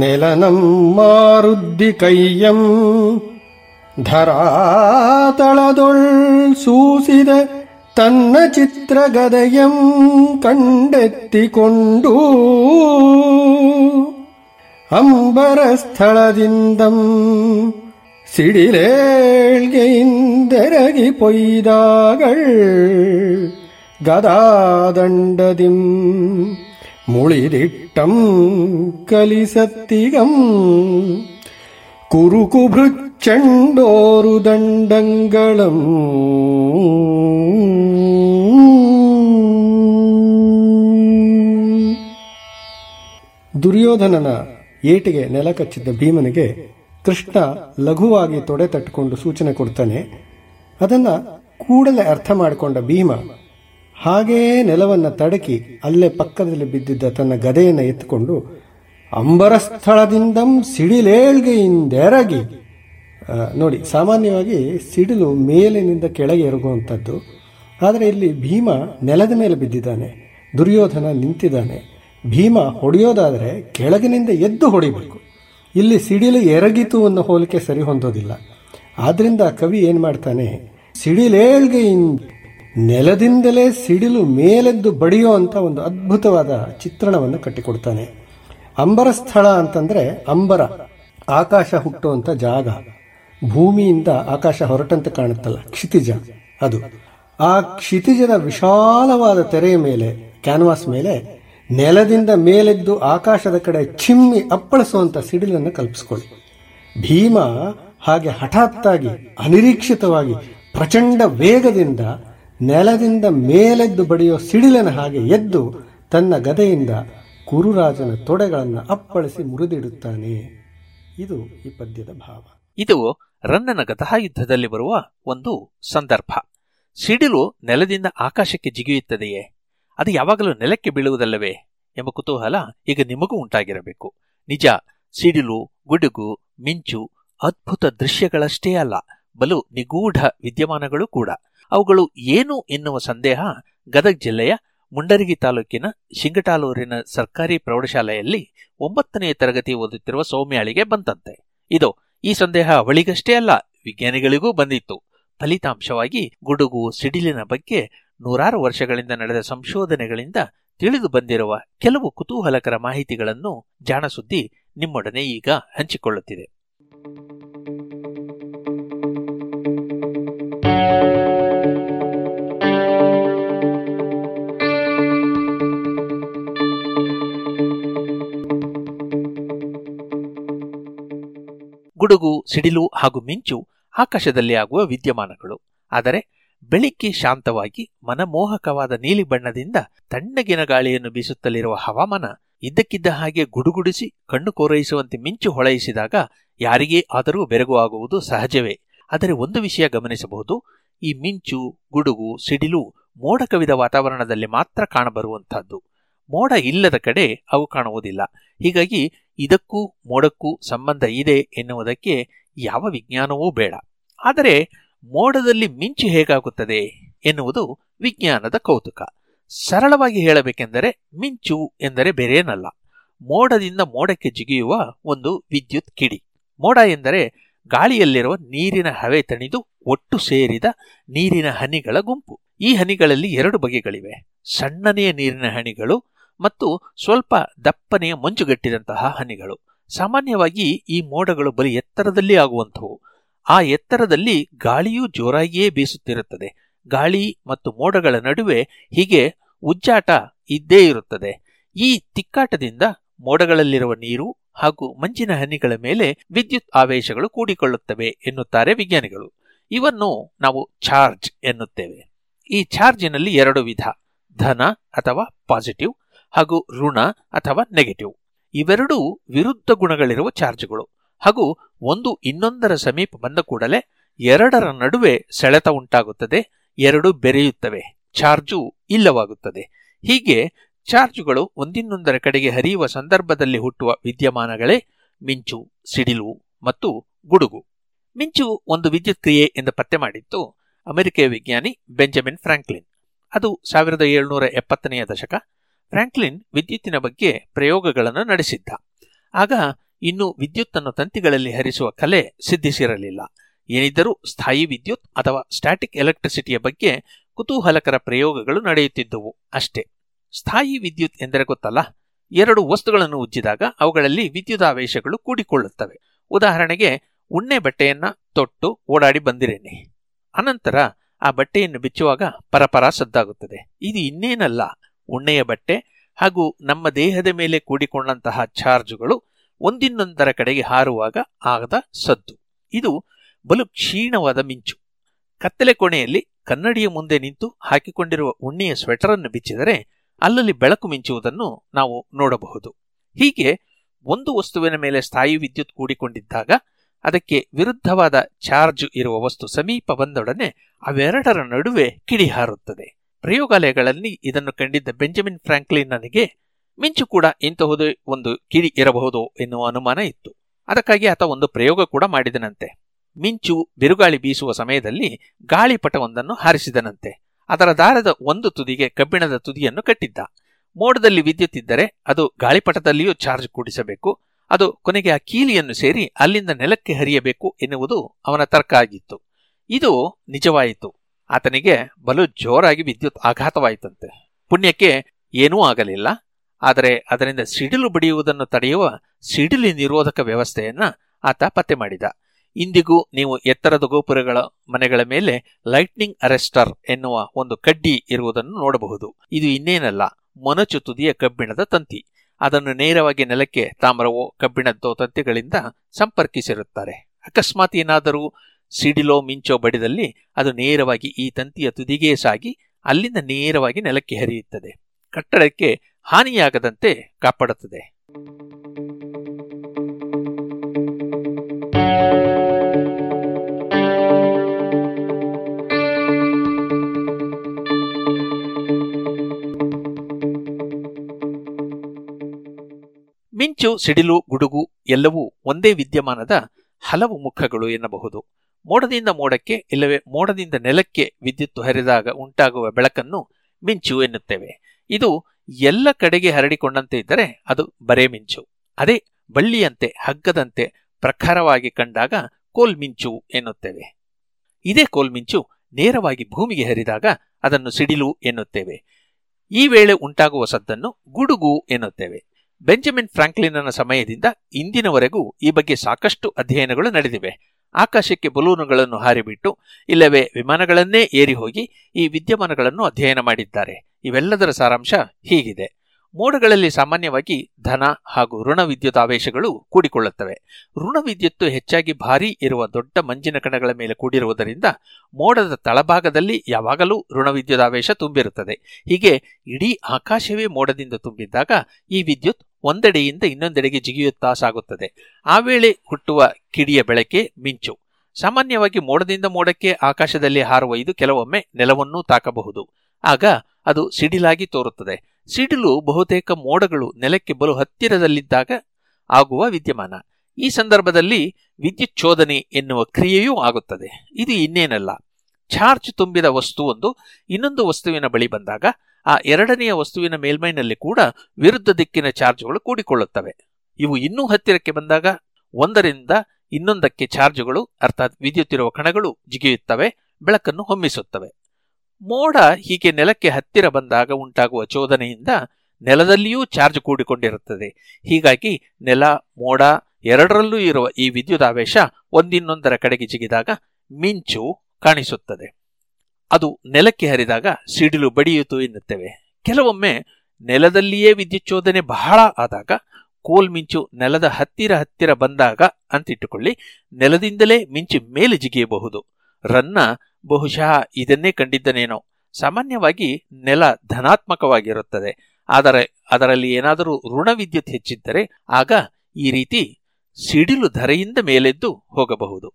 நெலனம் மாருத்தி கையம் தரா தளதொள் சூசித தன்ன சித்திரகதையம் கண்டெத்தி கொண்டு அம்பரஸ்தளதிந்தம் சிடிலேழ்கைந்தரகி பொய்தாகள் கதாதண்டதிம் மொழிதிட்டம் கலிசத்திகம் குறுகுபிருத் ಭೃಚ್ಚಂಡೋರು ದಂಡಂಗಳಂ. ದುರ್ಯೋಧನನ ಏಟಿಗೆ ನೆಲ ಕಚ್ಚಿದ್ದ ಭೀಮನಿಗೆ ಕೃಷ್ಣ ಲಘುವಾಗಿ ತೊಡೆ ತಟ್ಟಿಕೊಂಡು ಸೂಚನೆ ಕೊಡ್ತಾನೆ, ಅದನ್ನ ಕೂಡಲೇ ಅರ್ಥ ಮಾಡಿಕೊಂಡ ಭೀಮ ಹಾಗೇ ನೆಲವನ್ನ ತಡಕಿ ಅಲ್ಲೇ ಪಕ್ಕದಲ್ಲಿ ಬಿದ್ದಿದ್ದ ತನ್ನ ಗದೆಯನ್ನು ಎತ್ತುಕೊಂಡು ಅಂಬರ ಸ್ಥಳದಿಂದ ಸಿಡಿಲೇಳ್ಗೆಯಿಂದೆರಗಿ ನೋಡಿ, ಸಾಮಾನ್ಯವಾಗಿ ಸಿಡಿಲು ಮೇಲಿನಿಂದ ಕೆಳಗೆ ಎರಗುವಂಥದ್ದು. ಆದರೆ ಇಲ್ಲಿ ಭೀಮ ನೆಲದ ಮೇಲೆ ಬಿದ್ದಿದ್ದಾನೆ, ದುರ್ಯೋಧನ ನಿಂತಿದ್ದಾನೆ. ಭೀಮ ಹೊಡೆಯೋದಾದರೆ ಕೆಳಗಿನಿಂದ ಎದ್ದು ಹೊಡಿಬೇಕು. ಇಲ್ಲಿ ಸಿಡಿಲು ಎರಗಿತು ಅನ್ನೋ ಹೋಲಿಕೆ ಸರಿ ಹೊಂದೋದಿಲ್ಲ. ಆದ್ದರಿಂದ ಕವಿ ಏನು ಮಾಡ್ತಾನೆ ಸಿಡಿಲೇಳ್ಗೆ ನೆಲದಿಂದಲೇ ಸಿಡಿಲು ಮೇಲೆದ್ದು ಬಡಿಯೋ ಅಂತ ಒಂದು ಅದ್ಭುತವಾದ ಚಿತ್ರಣವನ್ನು ಕಟ್ಟಿಕೊಡ್ತಾನೆ. ಅಂಬರ ಸ್ಥಳ ಅಂತಂದರೆ ಅಂಬರ, ಆಕಾಶ ಹುಟ್ಟುವಂಥ ಜಾಗ. ಭೂಮಿಯಿಂದ ಆಕಾಶ ಹೊರಟಂತೆ ಕಾಣುತ್ತಲ್ಲ, ಕ್ಷಿತಿಜ ಅದು. ಆ ಕ್ಷಿತಿಜದ ವಿಶಾಲವಾದ ತೆರೆಯ ಮೇಲೆ, ಕ್ಯಾನ್ವಾಸ್ ಮೇಲೆ, ನೆಲದಿಂದ ಮೇಲೆದ್ದು ಆಕಾಶದ ಕಡೆ ಚಿಮ್ಮಿ ಅಪ್ಪಳಿಸುವಂತ ಸಿಡಿಲನ್ನು ಕಲ್ಪಿಸ್ಕೊಳ್ಳಿ. ಭೀಮ ಹಾಗೆ ಹಠಾತ್ತಾಗಿ, ಅನಿರೀಕ್ಷಿತವಾಗಿ, ಪ್ರಚಂಡ ವೇಗದಿಂದ ನೆಲದಿಂದ ಮೇಲೆದ್ದು ಬಡಿಯೋ ಸಿಡಿಲನ ಹಾಗೆ ಎದ್ದು ತನ್ನ ಗದೆಯಿಂದ ಕುರುರಾಜನ ತೊಡೆಗಳನ್ನು ಅಪ್ಪಳಿಸಿ ಮುರಿದಿಡುತ್ತಾನೆ. ಇದು ಈ ಪದ್ಯದ ಭಾವ. ಇದು ರನ್ನನ ಗತಾಯುದ್ಧದಲ್ಲಿ ಬರುವ ಒಂದು ಸಂದರ್ಭ. ಸಿಡಿಲು ನೆಲದಿಂದ ಆಕಾಶಕ್ಕೆ ಜಿಗಿಯುತ್ತದೆಯೇ? ಅದು ಯಾವಾಗಲೂ ನೆಲಕ್ಕೆ ಬೀಳುವುದಲ್ಲವೇ? ಎಂಬ ಕುತೂಹಲ ಈಗ ನಿಮಗೂ ಉಂಟಾಗಿರಬೇಕು. ನಿಜ, ಸಿಡಿಲು, ಗುಡುಗು, ಮಿಂಚು ಅದ್ಭುತ ದೃಶ್ಯಗಳಷ್ಟೇ ಅಲ್ಲ, ಬಲು ನಿಗೂಢ ವಿದ್ಯಮಾನಗಳು ಕೂಡ. ಅವುಗಳು ಏನು ಎನ್ನುವ ಸಂದೇಹ ಗದಗ್ ಜಿಲ್ಲೆಯ ಮುಂಡರಗಿ ತಾಲೂಕಿನ ಶಿಂಗಟಾಲೂರಿನ ಸರ್ಕಾರಿ ಪ್ರೌಢಶಾಲೆಯಲ್ಲಿ ಒಂಬತ್ತನೆಯ ತರಗತಿ ಓದುತ್ತಿರುವ ಸೌಮ್ಯಾಳಿಗೆ ಬಂತಂತೆ. ಇದು ಈ ಸಂದೇಹ ಅವಳಿಗಷ್ಟೇ ಅಲ್ಲ, ವಿಜ್ಞಾನಿಗಳಿಗೂ ಬಂದಿತ್ತು. ಫಲಿತಾಂಶವಾಗಿ ಗುಡುಗು ಸಿಡಿಲಿನ ಬಗ್ಗೆ ನೂರಾರು ವರ್ಷಗಳಿಂದ ನಡೆದ ಸಂಶೋಧನೆಗಳಿಂದ ತಿಳಿದು ಬಂದಿರುವ ಕೆಲವು ಕುತೂಹಲಕರ ಮಾಹಿತಿಗಳನ್ನು ಜಾಣಸುದ್ದಿ ನಿಮ್ಮೊಡನೆ ಈಗ ಹಂಚಿಕೊಳ್ಳುತ್ತಿದೆ. ಗುಡುಗು, ಸಿಡಿಲು ಹಾಗೂ ಮಿಂಚು ಆಕಾಶದಲ್ಲಿ ಆಗುವ ವಿದ್ಯಮಾನಗಳು. ಆದರೆ ಬೆಳಿಗ್ಗೆ ಶಾಂತವಾಗಿ, ಮನಮೋಹಕವಾದ ನೀಲಿ ಬಣ್ಣದಿಂದ ತಣ್ಣಗಿನ ಗಾಳಿಯನ್ನು ಬೀಸುತ್ತಲಿರುವ ಹವಾಮಾನ ಇದ್ದಕ್ಕಿದ್ದ ಹಾಗೆ ಗುಡುಗುಡಿಸಿ ಕಣ್ಣು ಕೋರೈಸುವಂತೆ ಮಿಂಚು ಹೊಳೆಯಿಸಿದಾಗ ಯಾರಿಗೇ ಆದರೂ ಬೆರಗು ಆಗುವುದು ಸಹಜವೇ. ಆದರೆ ಒಂದು ವಿಷಯ ಗಮನಿಸಬಹುದು. ಈ ಮಿಂಚು, ಗುಡುಗು, ಸಿಡಿಲು ಮೋಡ ಕವಿದ ವಾತಾವರಣದಲ್ಲಿ ಮಾತ್ರ ಕಾಣಬರುವಂತಹದ್ದು ಮೋಡ ಇಲ್ಲದ ಕಡೆ ಅವು ಕಾಣುವುದಿಲ್ಲ. ಹೀಗಾಗಿ ಇದಕ್ಕೂ ಮೋಡಕ್ಕೂ ಸಂಬಂಧ ಇದೆ ಎನ್ನುವುದಕ್ಕೆ ಯಾವ ವಿಜ್ಞಾನವೂ ಬೇಡ. ಆದರೆ ಮೋಡದಲ್ಲಿ ಮಿಂಚು ಹೇಗಾಗುತ್ತದೆ ಎನ್ನುವುದು ವಿಜ್ಞಾನದ ಕೌತುಕ. ಸರಳವಾಗಿ ಹೇಳಬೇಕೆಂದರೆ ಮಿಂಚು ಎಂದರೆ ಬೇರೇನಲ್ಲ. ಮೋಡದಿಂದ ಮೋಡಕ್ಕೆ ಜಿಗಿಯುವ ಒಂದು ವಿದ್ಯುತ್ ಕಿಡಿ. ಮೋಡ ಎಂದರೆ ಗಾಳಿಯಲ್ಲಿರುವ ನೀರಿನ ಹವೆ ತಣಿದು ಒಟ್ಟು ಸೇರಿದ ನೀರಿನ ಹನಿಗಳ ಗುಂಪು. ಈ ಹನಿಗಳಲ್ಲಿ ಎರಡು ಬಗೆಗಳಿವೆ. ಸಣ್ಣನೆಯ ನೀರಿನ ಹನಿಗಳು ಮತ್ತು ಸ್ವಲ್ಪ ದಪ್ಪನೆಯ ಮಂಜುಗಟ್ಟಿದಂತಹ ಹನಿಗಳು. ಸಾಮಾನ್ಯವಾಗಿ ಈ ಮೋಡಗಳು ಬಲಿ ಎತ್ತರದಲ್ಲಿ ಆಗುವಂಥವು. ಆ ಎತ್ತರದಲ್ಲಿ ಗಾಳಿಯೂ ಜೋರಾಗಿಯೇ ಬೀಸುತ್ತಿರುತ್ತದೆ. ಗಾಳಿ ಮತ್ತು ಮೋಡಗಳ ನಡುವೆ ಹೀಗೆ ಉಜ್ಜಾಟ ಇದ್ದೇ ಇರುತ್ತದೆ. ಈ ತಿಕ್ಕಾಟದಿಂದ ಮೋಡಗಳಲ್ಲಿರುವ ನೀರು ಹಾಗೂ ಮಂಜಿನ ಹನಿಗಳ ಮೇಲೆ ವಿದ್ಯುತ್ ಆವೇಶಗಳು ಕೂಡಿಕೊಳ್ಳುತ್ತವೆ ಎನ್ನುತ್ತಾರೆ ವಿಜ್ಞಾನಿಗಳು. ಇವನ್ನು ನಾವು ಚಾರ್ಜ್ ಎನ್ನುತ್ತೇವೆ. ಈ ಚಾರ್ಜಿನಲ್ಲಿ ಎರಡು ವಿಧ, ಧನ ಅಥವಾ ಪಾಸಿಟಿವ್ ಹಾಗೂ ಋಣ ಅಥವಾ ನೆಗೆಟಿವ್ ಇವೆರಡೂ ವಿರುದ್ಧ ಗುಣಗಳಿರುವ ಚಾರ್ಜ್ಗಳು. ಹಾಗೂ ಒಂದು ಇನ್ನೊಂದರ ಸಮೀಪ ಬಂದ ಕೂಡಲೇ ಎರಡರ ನಡುವೆ ಸೆಳೆತ ಉಂಟಾಗುತ್ತದೆ, ಎರಡು ಬೆರೆಯುತ್ತವೆ ಚಾರ್ಜು ಇಲ್ಲವಾಗುತ್ತದೆ. ಹೀಗೆ ಚಾರ್ಜ್ಗಳು ಒಂದಿನ್ನೊಂದರ ಕಡೆಗೆ ಹರಿಯುವ ಸಂದರ್ಭದಲ್ಲಿ ಹುಟ್ಟುವ ವಿದ್ಯಮಾನಗಳೇ ಮಿಂಚು, ಸಿಡಿಲು ಮತ್ತು ಗುಡುಗು. ಮಿಂಚು ಒಂದು ವಿದ್ಯುತ್ ಕ್ರಿಯೆ ಎಂದು ಪತ್ತೆ ಮಾಡಿತ್ತು ಅಮೆರಿಕೆಯ ವಿಜ್ಞಾನಿ ಬೆಂಜಮಿನ್ ಫ್ರಾಂಕ್ಲಿನ್. ಅದು ಸಾವಿರದ ಏಳುನೂರ ಎಪ್ಪತ್ತನೆಯ ದಶಕ ಫ್ರಾಂಕ್ಲಿನ್ ವಿದ್ಯುತ್ತಿನ ಬಗ್ಗೆ ಪ್ರಯೋಗಗಳನ್ನು ನಡೆಸಿದ್ದ. ಆಗ ಇನ್ನು ವಿದ್ಯುತ್ತನ್ನು ತಂತಿಗಳಲ್ಲಿ ಹರಿಸುವ ಕಲೆ ಸಿದ್ಧಿಸಿರಲಿಲ್ಲ. ಏನಿದ್ದರೂ ಸ್ಥಾಯಿ ವಿದ್ಯುತ್ ಅಥವಾ ಸ್ಟ್ಯಾಟಿಕ್ ಎಲೆಕ್ಟ್ರಿಸಿಟಿಯ ಬಗ್ಗೆ ಕುತೂಹಲಕರ ಪ್ರಯೋಗಗಳು ನಡೆಯುತ್ತಿದ್ದುವು ಅಷ್ಟೇ. ಸ್ಥಾಯಿ ವಿದ್ಯುತ್ ಎಂದರೆ ಗೊತ್ತಲ್ಲ? ಎರಡು ವಸ್ತುಗಳನ್ನು ಉಜ್ಜಿದಾಗ ಅವುಗಳಲ್ಲಿ ವಿದ್ಯುದಾವೇಶಗಳು ಕೂಡಿಕೊಳ್ಳುತ್ತವೆ. ಉದಾಹರಣೆಗೆ, ಉಣ್ಣೆ ಬಟ್ಟೆಯನ್ನ ತೊಟ್ಟು ಓಡಾಡಿ ಬಂದಿರೇನೆ. ಅನಂತರ ಆ ಬಟ್ಟೆಯನ್ನು ಬಿಚ್ಚುವಾಗ ಪರಪರ ಸದ್ದಾಗುತ್ತದೆ. ಇದು ಇನ್ನೇನಲ್ಲ. ಉಣ್ಣೆಯ ಬಟ್ಟೆ ಹಾಗೂ ನಮ್ಮ ದೇಹದ ಮೇಲೆ ಕೂಡಿಕೊಂಡಂತಹ ಚಾರ್ಜುಗಳು ಒಂದಿನ್ನೊಂದರ ಕಡೆಗೆ ಹಾರುವಾಗ ಆಗದ ಸದ್ದು. ಇದು ಬಲು ಕ್ಷೀಣವಾದ ಮಿಂಚು. ಕತ್ತಲೆ ಕೋಣೆಯಲ್ಲಿ ಕನ್ನಡಿಯ ಮುಂದೆ ನಿಂತು ಹಾಕಿಕೊಂಡಿರುವ ಉಣ್ಣೆಯ ಸ್ವೆಟರ್ ಅನ್ನು ಬಿಚ್ಚಿದರೆ ಅಲ್ಲಲ್ಲಿ ಬೆಳಕು ಮಿಂಚುವುದನ್ನು ನಾವು ನೋಡಬಹುದು. ಹೀಗೆ ಒಂದು ವಸ್ತುವಿನ ಮೇಲೆ ಸ್ಥಾಯಿ ವಿದ್ಯುತ್ ಕೂಡಿಕೊಂಡಿದ್ದಾಗ ಅದಕ್ಕೆ ವಿರುದ್ಧವಾದ ಚಾರ್ಜ್ ಇರುವ ವಸ್ತು ಸಮೀಪ ಬಂದೊಡನೆ ಅವೆರಡರ ನಡುವೆ ಕಿಡಿ ಹಾರುತ್ತದೆ ಪ್ರಯೋಗಾಲಯಗಳಲ್ಲಿ ಇದನ್ನು ಕಂಡಿದ್ದ ಬೆಂಜಮಿನ್ ಫ್ರಾಂಕ್ಲಿನ್ ನನಗೆ, ಮಿಂಚು ಕೂಡ ಇಂತಹುದೇ ಒಂದು ಕಿಡಿ ಇರಬಹುದು ಎನ್ನುವ ಅನುಮಾನ ಇತ್ತು. ಅದಕ್ಕಾಗಿ ಆತ ಒಂದು ಪ್ರಯೋಗ ಕೂಡ ಮಾಡಿದನಂತೆ. ಮಿಂಚು ಬಿರುಗಾಳಿ ಬೀಸುವ ಸಮಯದಲ್ಲಿ ಗಾಳಿಪಟವೊಂದನ್ನು ಹಾರಿಸಿದನಂತೆ. ಅದರ ದಾರದ ಒಂದು ತುದಿಗೆ ಕಬ್ಬಿಣದ ತುದಿಯನ್ನು ಕಟ್ಟಿದ್ದ. ಮೋಡದಲ್ಲಿ ವಿದ್ಯುತ್ ಇದ್ದರೆ ಅದು ಗಾಳಿಪಟದಲ್ಲಿಯೂ ಚಾರ್ಜ್ ಕೂಡಿಸಬೇಕು. ಅದು ಕೊನೆಗೆ ಆ ಕೀಲಿಯನ್ನು ಸೇರಿ ಅಲ್ಲಿಂದ ನೆಲಕ್ಕೆ ಹರಿಯಬೇಕು ಎನ್ನುವುದು ಅವನ ತರ್ಕ ಆಗಿತ್ತು. ಇದು ನಿಜವಾಯಿತು. ಆತನಿಗೆ ಬಲು ಜೋರಾಗಿ ವಿದ್ಯುತ್ ಆಘಾತವಾಯಿತಂತೆ. ಪುಣ್ಯಕ್ಕೆ ಏನೂ ಆಗಲಿಲ್ಲ. ಆದರೆ ಅದರಿಂದ ಸಿಡಿಲು ಬಡಿಯುವುದನ್ನು ತಡೆಯುವ ಸಿಡಿಲು ನಿರೋಧಕ ವ್ಯವಸ್ಥೆಯನ್ನ ಆತ ಪತ್ತೆ ಮಾಡಿದ. ಇಂದಿಗೂ ನೀವು ಎತ್ತರದ ಗೋಪುರಗಳ ಮನೆಗಳ ಮೇಲೆ ಲೈಟ್ನಿಂಗ್ ಅರೆಸ್ಟರ್ ಎನ್ನುವ ಒಂದು ಕಡ್ಡಿ ಇರುವುದನ್ನು ನೋಡಬಹುದು. ಇದು ಇನ್ನೇನಲ್ಲ ಮೊನಚು ತುದಿಯ ಕಬ್ಬಿಣದ ತಂತಿ. ಅದನ್ನು ನೇರವಾಗಿ ನೆಲಕ್ಕೆ ತಾಮ್ರವೋ ಕಬ್ಬಿಣದ್ದೋ ತಂತಿಗಳಿಂದ ಸಂಪರ್ಕಿಸಿರುತ್ತಾರೆ. ಅಕಸ್ಮಾತ್ ಏನಾದರೂ ಸಿಡಿಲೋ ಮಿಂಚೋ ಬಡಿದಲ್ಲಿ ಅದು ನೇರವಾಗಿ ಈ ತಂತಿಯ ತುದಿಗೆ ಸಾಗಿ ಅಲ್ಲಿಂದ ನೇರವಾಗಿ ನೆಲಕ್ಕೆ ಹರಿಯುತ್ತದೆ. ಕಟ್ಟಡಕ್ಕೆ ಹಾನಿಯಾಗದಂತೆ ಕಾಪಾಡುತ್ತದೆ. ಮಿಂಚು, ಸಿಡಿಲು, ಗುಡುಗು ಎಲ್ಲವೂ ಒಂದೇ ವಿದ್ಯಮಾನದ ಹಲವು ಮುಖಗಳು ಎನ್ನಬಹುದು. ಮೋಡದಿಂದ ಮೋಡಕ್ಕೆ ಇಲ್ಲವೇ ಮೋಡದಿಂದ ನೆಲಕ್ಕೆ ವಿದ್ಯುತ್ ಹರಿದಾಗ ಉಂಟಾಗುವ ಬೆಳಕನ್ನು ಮಿಂಚು ಎನ್ನುತ್ತೇವೆ. ಇದು ಎಲ್ಲ ಕಡೆಗೆ ಹರಡಿಕೊಂಡಂತೆ ಇದ್ದರೆ ಅದು ಬರೇ ಮಿಂಚು. ಅದೇ ಬಳ್ಳಿಯಂತೆ ಹಗ್ಗದಂತೆ ಪ್ರಖರವಾಗಿ ಕಂಡಾಗ ಕೋಲ್ಮಿಂಚು ಎನ್ನುತ್ತೇವೆ. ಇದೇ ಕೋಲ್ಮಿಂಚು ನೇರವಾಗಿ ಭೂಮಿಗೆ ಹರಿದಾಗ ಅದನ್ನು ಸಿಡಿಲು ಎನ್ನುತ್ತೇವೆ. ಈ ವೇಳೆ ಉಂಟಾಗುವ ಸದ್ದನ್ನು ಗುಡುಗು ಎನ್ನುತ್ತೇವೆ. ಬೆಂಜಮಿನ್ ಫ್ರಾಂಕ್ಲಿನ್ನ ಸಮಯದಿಂದ ಇಂದಿನವರೆಗೂ ಈ ಬಗ್ಗೆ ಸಾಕಷ್ಟು ಅಧ್ಯಯನಗಳು ನಡೆದಿವೆ. ಆಕಾಶಕ್ಕೆ ಬಲೂನುಗಳನ್ನು ಹಾರಿಬಿಟ್ಟು, ಇಲ್ಲವೇ ವಿಮಾನಗಳನ್ನೇ ಏರಿ ಹೋಗಿ ಈ ವಿದ್ಯಮಾನಗಳನ್ನು ಅಧ್ಯಯನ ಮಾಡಿದ್ದಾರೆ. ಇವೆಲ್ಲದರ ಸಾರಾಂಶ ಹೀಗಿದೆ. ಮೋಡಗಳಲ್ಲಿ ಸಾಮಾನ್ಯವಾಗಿ ಧನ ಹಾಗೂ ಋಣ ವಿದ್ಯುತ್ ಆವೇಶಗಳು ಕೂಡಿಕೊಳ್ಳುತ್ತವೆ. ಋಣ ವಿದ್ಯುತ್ತು ಹೆಚ್ಚಾಗಿ ಭಾರೀ ಇರುವ ದೊಡ್ಡ ಮಂಜಿನ ಕಣಗಳ ಮೇಲೆ ಕೂಡಿರುವುದರಿಂದ ಮೋಡದ ತಳಭಾಗದಲ್ಲಿ ಯಾವಾಗಲೂ ಋಣ ವಿದ್ಯುದಾವೇಶ ತುಂಬಿರುತ್ತದೆ. ಹೀಗೆ ಇಡೀ ಆಕಾಶವೇ ಮೋಡದಿಂದ ತುಂಬಿದ್ದಾಗ ಈ ವಿದ್ಯುತ್ ಒಂದೆಡೆಯಿಂದ ಇನ್ನೊಂದೆಡೆಗೆ ಜಿಗಿಯುತ್ತಾ ಸಾಗುತ್ತದೆ ಆ ವೇಳೆ ಹುಟ್ಟುವ ಕಿಡಿಯ ಬೆಳಕೆ ಮಿಂಚು. ಸಾಮಾನ್ಯವಾಗಿ ಮೋಡದಿಂದ ಮೋಡಕ್ಕೆ ಆಕಾಶದಲ್ಲಿ ಹಾರುವ ಇದು ಕೆಲವೊಮ್ಮೆ ನೆಲವನ್ನೂ ತಾಕಬಹುದು. ಆಗ ಅದು ಸಿಡಿಲಾಗಿ ತೋರುತ್ತದೆ. ಸಿಡಿಲು ಬಹುತೇಕ ಮೋಡಗಳು ನೆಲಕ್ಕೆ ಬಲು ಹತ್ತಿರದಲ್ಲಿದ್ದಾಗ ಆಗುವ ವಿದ್ಯಮಾನ. ಈ ಸಂದರ್ಭದಲ್ಲಿ ವಿದ್ಯುತ್ ಚೋದನೆ ಎನ್ನುವ ಕ್ರಿಯೆಯೂ ಆಗುತ್ತದೆ. ಇದು ಇನ್ನೇನಲ್ಲ. ಚಾರ್ಜ್ ತುಂಬಿದ ವಸ್ತುವೊಂದು ಇನ್ನೊಂದು ವಸ್ತುವಿನ ಬಳಿ ಬಂದಾಗ ಆ ಎರಡನೆಯ ವಸ್ತುವಿನ ಮೇಲ್ಮೈನಲ್ಲಿ ಕೂಡ ವಿರುದ್ಧ ದಿಕ್ಕಿನ ಚಾರ್ಜ್ಗಳು ಕೂಡಿಕೊಳ್ಳುತ್ತವೆ. ಇವು ಇನ್ನೂ ಹತ್ತಿರಕ್ಕೆ ಬಂದಾಗ ಒಂದರಿಂದ ಇನ್ನೊಂದಕ್ಕೆ ಚಾರ್ಜ್ಗಳು, ಅರ್ಥಾತ್ ವಿದ್ಯುತ್ತಿರುವ ಕಣಗಳು ಜಿಗಿಯುತ್ತವೆ, ಬೆಳಕನ್ನು ಹೊಮ್ಮಿಸುತ್ತವೆ. ಮೋಡ ಹೀಗೆ ನೆಲಕ್ಕೆ ಹತ್ತಿರ ಬಂದಾಗ ಉಂಟಾಗುವ ಚೋದನೆಯಿಂದ ನೆಲದಲ್ಲಿಯೂ ಚಾರ್ಜ್ ಕೂಡಿಕೊಂಡಿರುತ್ತದೆ. ಹೀಗಾಗಿ ನೆಲ, ಮೋಡ ಎರಡರಲ್ಲೂ ಇರುವ ಈ ವಿದ್ಯುದಾವೇಶ ಒಂದಿನ್ನೊಂದರ ಕಡೆಗೆ ಜಿಗಿದಾಗ ಮಿಂಚು ಕಾಣಿಸುತ್ತದೆ. ಅದು ನೆಲಕ್ಕೆ ಹರಿದಾಗ ಸಿಡಿಲು ಬಡಿಯಿತು ಎನ್ನುತ್ತೇವೆ ಕೆಲವೊಮ್ಮೆ ನೆಲದಲ್ಲಿಯೇ ವಿದ್ಯುತ್ ಚೋದನೆ ಬಹಳ ಆದಾಗ ಕೋಲ್ ಮಿಂಚು ನೆಲದ ಹತ್ತಿರ ಹತ್ತಿರ ಬಂದಾಗ ಅಂತಿಟ್ಟುಕೊಳ್ಳಿ, ನೆಲದಿಂದಲೇ ಮಿಂಚು ಮೇಲೆ ಜಿಗಿಯಬಹುದು. ರನ್ನ ಬಹುಶಃ ಇದನ್ನೇ ಕಂಡಿದ್ದನೇನೋ. ಸಾಮಾನ್ಯವಾಗಿ ನೆಲ ಧನಾತ್ಮಕವಾಗಿರುತ್ತದೆ. ಆದರೆ ಅದರಲ್ಲಿ ಏನಾದರೂ ಋಣ ವಿದ್ಯುತ್ ಹೆಚ್ಚಿದ್ದರೆ ಆಗ ಈ ರೀತಿ ಸಿಡಿಲು ಧರೆಯಿಂದ ಮೇಲೆದ್ದು ಹೋಗಬಹುದು.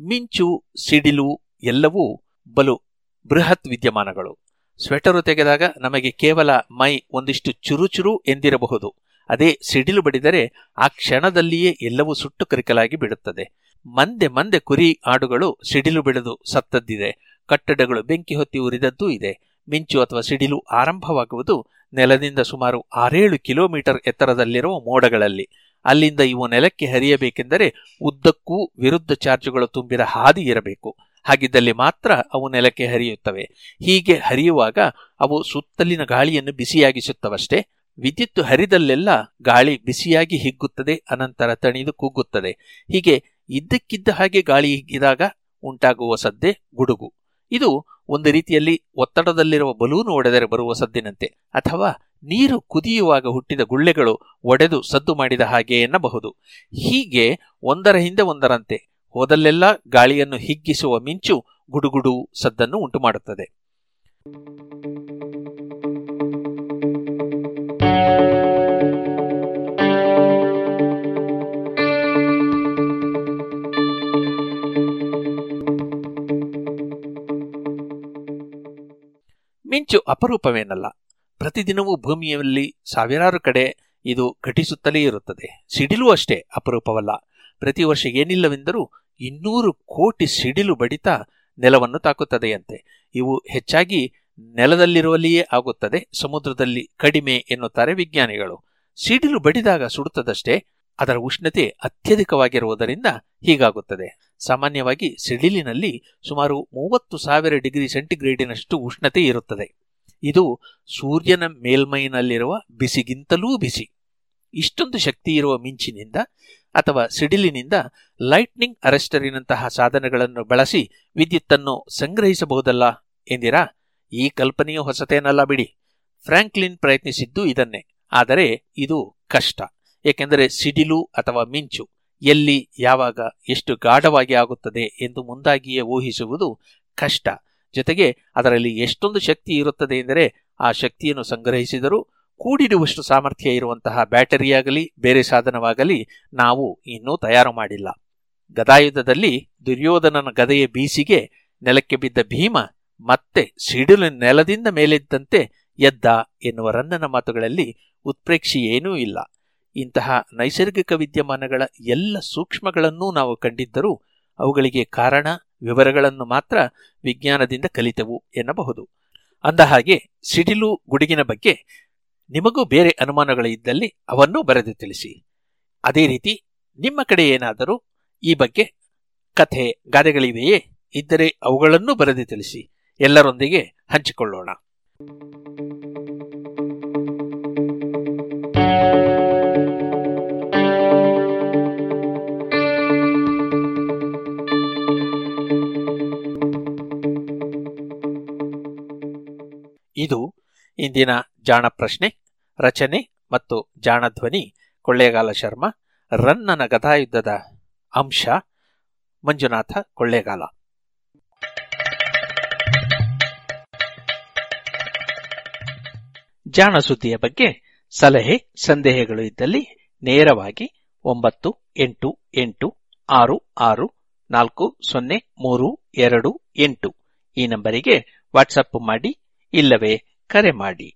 ಮಿಂಚು, ಸಿಡಿಲು ಎಲ್ಲವೂ ಬಲು ಬೃಹತ್ ವಿದ್ಯಮಾನಗಳು. ಸ್ವೆಟರು ತೆಗೆದಾಗ ನಮಗೆ ಕೇವಲ ಮೈ ಒಂದಿಷ್ಟು ಚುರುಚುರು ಎಂದಿರಬಹುದು. ಅದೇ ಸಿಡಿಲು ಬಡಿದರೆ ಆ ಕ್ಷಣದಲ್ಲಿಯೇ ಎಲ್ಲವೂ ಸುಟ್ಟು ಕರಿಕಲಾಗಿ ಬಿಡುತ್ತದೆ ಮಂದೆ ಮಂದೆ ಕುರಿ ಆಡುಗಳು ಸಿಡಿಲು ಬಿಡದು ಸತ್ತದ್ದಿದೆ. ಕಟ್ಟಡಗಳು ಬೆಂಕಿ ಹೊತ್ತಿ ಉರಿದದ್ದೂ ಇದೆ. ಮಿಂಚು ಅಥವಾ ಸಿಡಿಲು ಆರಂಭವಾಗುವುದು ನೆಲದಿಂದ ಸುಮಾರು ಆರೇಳು ಕಿಲೋಮೀಟರ್ ಎತ್ತರದಲ್ಲಿರುವ ಮೋಡಗಳಲ್ಲಿ. ಅಲ್ಲಿಂದ ಇವು ನೆಲಕ್ಕೆ ಹರಿಯಬೇಕೆಂದರೆ ಉದ್ದಕ್ಕೂ ವಿರುದ್ಧ ಚಾರ್ಜುಗಳು ತುಂಬಿದ ಹಾದಿ ಇರಬೇಕು. ಹಾಗಿದ್ದಲ್ಲಿ ಮಾತ್ರ ಅವು ನೆಲಕ್ಕೆ ಹರಿಯುತ್ತವೆ. ಹೀಗೆ ಹರಿಯುವಾಗ ಅವು ಸುತ್ತಲಿನ ಗಾಳಿಯನ್ನು ಬಿಸಿಯಾಗಿಸುತ್ತವಷ್ಟೇ. ವಿದ್ಯುತ್ ಹರಿದಲ್ಲೆಲ್ಲ ಗಾಳಿ ಬಿಸಿಯಾಗಿ ಹಿಗ್ಗುತ್ತದೆ, ಅನಂತರ ತಣಿದು ಕುಗ್ಗುತ್ತದೆ. ಹೀಗೆ ಇದ್ದಕ್ಕಿದ್ದ ಹಾಗೆ ಗಾಳಿ ಹಿಗ್ಗಿದಾಗ ಉಂಟಾಗುವ ಸದ್ದೆ ಗುಡುಗು. ಇದು ಒಂದು ರೀತಿಯಲ್ಲಿ ಒತ್ತಡದಲ್ಲಿರುವ ಬಲೂನು ಒಡೆದರೆ ಬರುವ ಸದ್ದಿನಂತೆ. ಅಥವಾ ನೀರು ಕುದಿಯುವಾಗ ಹುಟ್ಟಿದ ಗುಳ್ಳೆಗಳು ಒಡೆದು ಸದ್ದು ಮಾಡಿದ ಹಾಗೆ ಎನ್ನಬಹುದು. ಹೀಗೆ ಒಂದರ ಹಿಂದೆ ಒಂದರಂತೆ ಹೋದಲ್ಲೆಲ್ಲ ಗಾಳಿಯನ್ನು ಹಿಗ್ಗಿಸುವ ಮಿಂಚು ಗುಡುಗುಡು ಸದ್ದನ್ನು ಉಂಟುಮಾಡುತ್ತದೆ. ಮಿಂಚು ಅಪರೂಪವೇನಲ್ಲ. ಪ್ರತಿದಿನವೂ ಭೂಮಿಯಲ್ಲಿ ಸಾವಿರಾರು ಕಡೆ ಇದು ಘಟಿಸುತ್ತಲೇ ಇರುತ್ತದೆ. ಸಿಡಿಲು ಅಷ್ಟೇ ಅಪರೂಪವಲ್ಲ. ಪ್ರತಿ ವರ್ಷ ಏನಿಲ್ಲವೆಂದರೂ ಇನ್ನೂರು ಕೋಟಿ ಸಿಡಿಲು ಬಡಿತ ನೆಲವನ್ನು ತಾಕುತ್ತದೆಯಂತೆ. ಇವು ಹೆಚ್ಚಾಗಿ ನೆಲದಲ್ಲಿರುವಲ್ಲಿಯೇ ಆಗುತ್ತದೆ, ಸಮುದ್ರದಲ್ಲಿ ಕಡಿಮೆ ಎನ್ನುತ್ತಾರೆ ವಿಜ್ಞಾನಿಗಳು. ಸಿಡಿಲು ಬಡಿದಾಗ ಸುಡುತ್ತದಷ್ಟೇ, ಅದರ ಉಷ್ಣತೆ ಅತ್ಯಧಿಕವಾಗಿರುವುದರಿಂದ ಹೀಗಾಗುತ್ತದೆ. ಸಾಮಾನ್ಯವಾಗಿ ಸಿಡಿಲಿನಲ್ಲಿ ಸುಮಾರು ಮೂವತ್ತು ಸಾವಿರ ಡಿಗ್ರಿ ಸೆಂಟಿಗ್ರೇಡಿನಷ್ಟು ಉಷ್ಣತೆ ಇರುತ್ತದೆ. ಇದು ಸೂರ್ಯನ ಮೇಲ್ಮೈನಲ್ಲಿರುವ ಬಿಸಿಗಿಂತಲೂ ಬಿಸಿ. ಇಷ್ಟೊಂದು ಶಕ್ತಿ ಇರುವ ಮಿಂಚಿನಿಂದ ಅಥವಾ ಸಿಡಿಲಿನಿಂದ ಲೈಟ್ನಿಂಗ್ ಅರೆಸ್ಟರಿನಂತಹ ಸಾಧನಗಳನ್ನು ಬಳಸಿ ವಿದ್ಯುತ್ತನ್ನು ಸಂಗ್ರಹಿಸಬಹುದಲ್ಲ ಎಂದಿರಾ? ಈ ಕಲ್ಪನೆಯು ಹೊಸತೇನಲ್ಲ ಬಿಡಿ. ಫ್ರಾಂಕ್ಲಿನ್ ಪ್ರಯತ್ನಿಸಿದ್ದು ಇದನ್ನೇ. ಆದರೆ ಇದು ಕಷ್ಟ. ಏಕೆಂದರೆ ಸಿಡಿಲು ಅಥವಾ ಮಿಂಚು ಎಲ್ಲಿ, ಯಾವಾಗ, ಎಷ್ಟು ಗಾಢವಾಗಿ ಆಗುತ್ತದೆ ಎಂದು ಮುಂದಾಗಿಯೇ ಊಹಿಸುವುದು ಕಷ್ಟ. ಜೊತೆಗೆ ಅದರಲ್ಲಿ ಎಷ್ಟೊಂದು ಶಕ್ತಿ ಇರುತ್ತದೆ ಎಂದರೆ ಆ ಶಕ್ತಿಯನ್ನು ಸಂಗ್ರಹಿಸಿದರೂ ಕೂಡಿಡುವಷ್ಟು ಸಾಮರ್ಥ್ಯ ಇರುವಂತಹ ಬ್ಯಾಟರಿಯಾಗಲಿ, ಬೇರೆ ಸಾಧನವಾಗಲಿ ನಾವು ಇನ್ನೂ ತಯಾರು ಮಾಡಿಲ್ಲ. ಗದಾಯುಧದಲ್ಲಿ ದುರ್ಯೋಧನನ ಗದೆಯ ಬೀಸಿಗೆ ನೆಲಕ್ಕೆ ಬಿದ್ದ ಭೀಮ ಮತ್ತೆ ಸಿಡಿಲು ನೆಲದಿಂದ ಮೇಲೆದ್ದಂತೆ ಎದ್ದ ಎನ್ನುವ ರನ್ನನ ಮಾತುಗಳಲ್ಲಿ ಉತ್ಪ್ರೇಕ್ಷೆಯೇನೂ ಇಲ್ಲ. ಇಂತಹ ನೈಸರ್ಗಿಕ ವಿದ್ಯಮಾನಗಳ ಎಲ್ಲ ಸೂಕ್ಷ್ಮಗಳನ್ನೂ ನಾವು ಕಂಡಿದ್ದರೂ ಅವುಗಳಿಗೆ ಕಾರಣ, ವಿವರಗಳನ್ನು ಮಾತ್ರ ವಿಜ್ಞಾನದಿಂದ ಕಲಿತೆವು ಎನ್ನಬಹುದು. ಅಂದಹಾಗೆ, ಸಿಡಿಲು ಗುಡುಗಿನ ಬಗ್ಗೆ ನಿಮಗೂ ಬೇರೆ ಅನುಮಾನಗಳು ಇದ್ದಲ್ಲಿ ಅವನ್ನೂ ಬರೆದು ತಿಳಿಸಿ. ಅದೇ ರೀತಿ ನಿಮ್ಮ ಕಡೆ ಏನಾದರೂ ಈ ಬಗ್ಗೆ ಕಥೆ, ಗಾದೆಗಳಿವೆಯೇ? ಇದ್ದರೆ ಅವುಗಳನ್ನೂ ಬರೆದು ತಿಳಿಸಿ. ಎಲ್ಲರೊಂದಿಗೆ ಹಂಚಿಕೊಳ್ಳೋಣ. ಇದು ಇಂದಿನ ಜಾಣ ಪ್ರಶ್ನೆ ರಚನೆ ಮತ್ತು ಜಾಣಧ್ವನಿ, ಕೊಳ್ಳೇಗಾಲ ಶರ್ಮಾ ರನ್ನನ ಗದಾಯುದ್ಧದ ಅಂಶ, ಮಂಜುನಾಥ ಕೊಳ್ಳೇಗಾಲ. ಜಾಣ ಸುದ್ದಿಯ ಬಗ್ಗೆ ಸಲಹೆ, ಸಂದೇಹಗಳು ಇದ್ದಲ್ಲಿ ನೇರವಾಗಿ ಒಂಬತ್ತು, ಎಂಟು ಎಂಟು, ಆರು ಆರು, ನಾಲ್ಕು, ಸೊನ್ನೆ, ಮೂರು, ಎರಡು, ಎಂಟು ಈ ನಂಬರಿಗೆ ವಾಟ್ಸಪ್ ಮಾಡಿ ಇಲ್ಲವೇ ಕರೆ ಮಾಡಿ.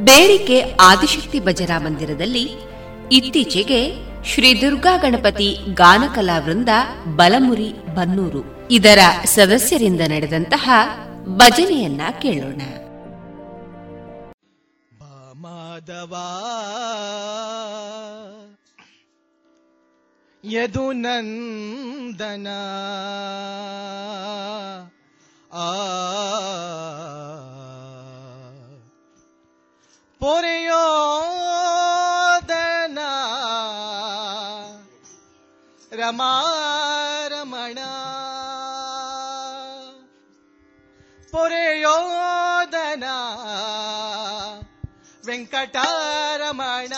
ಬೇಡಿಕೆ ಆದಿಶಕ್ತಿ ಭಜನಾ ಮಂದಿರದಲ್ಲಿ ಇತ್ತೀಚೆಗೆ ಶ್ರೀ ದುರ್ಗಾ ಗಣಪತಿ ಗಾನಕಲಾ ವೃಂದ ಬಲಮುರಿ ಬನ್ನೂರು ಇದರ ಸದಸ್ಯರಿಂದ ನಡೆದಂತಹ ಭಜನೆಯನ್ನ ಕೇಳೋಣ. ಯದುನಂದನ, ಆ ಪೊರೆಯೋದನ. ರಮಾರಮಣ. ಪೊರೆಯೋದನ. ವೆಂಕಟರಮಣ.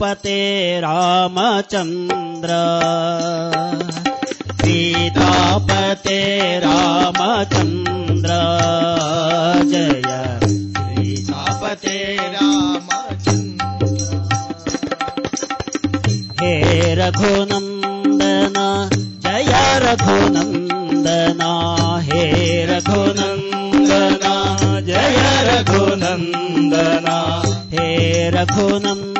पते रामचन्द्रीतापते रामचन्द्र जय सीतापते रामचन्द्र हे रघुनन्दन जय रघुनन्दन हे रघुनन्दन जय रघुनन्दन हे रघुनन्दन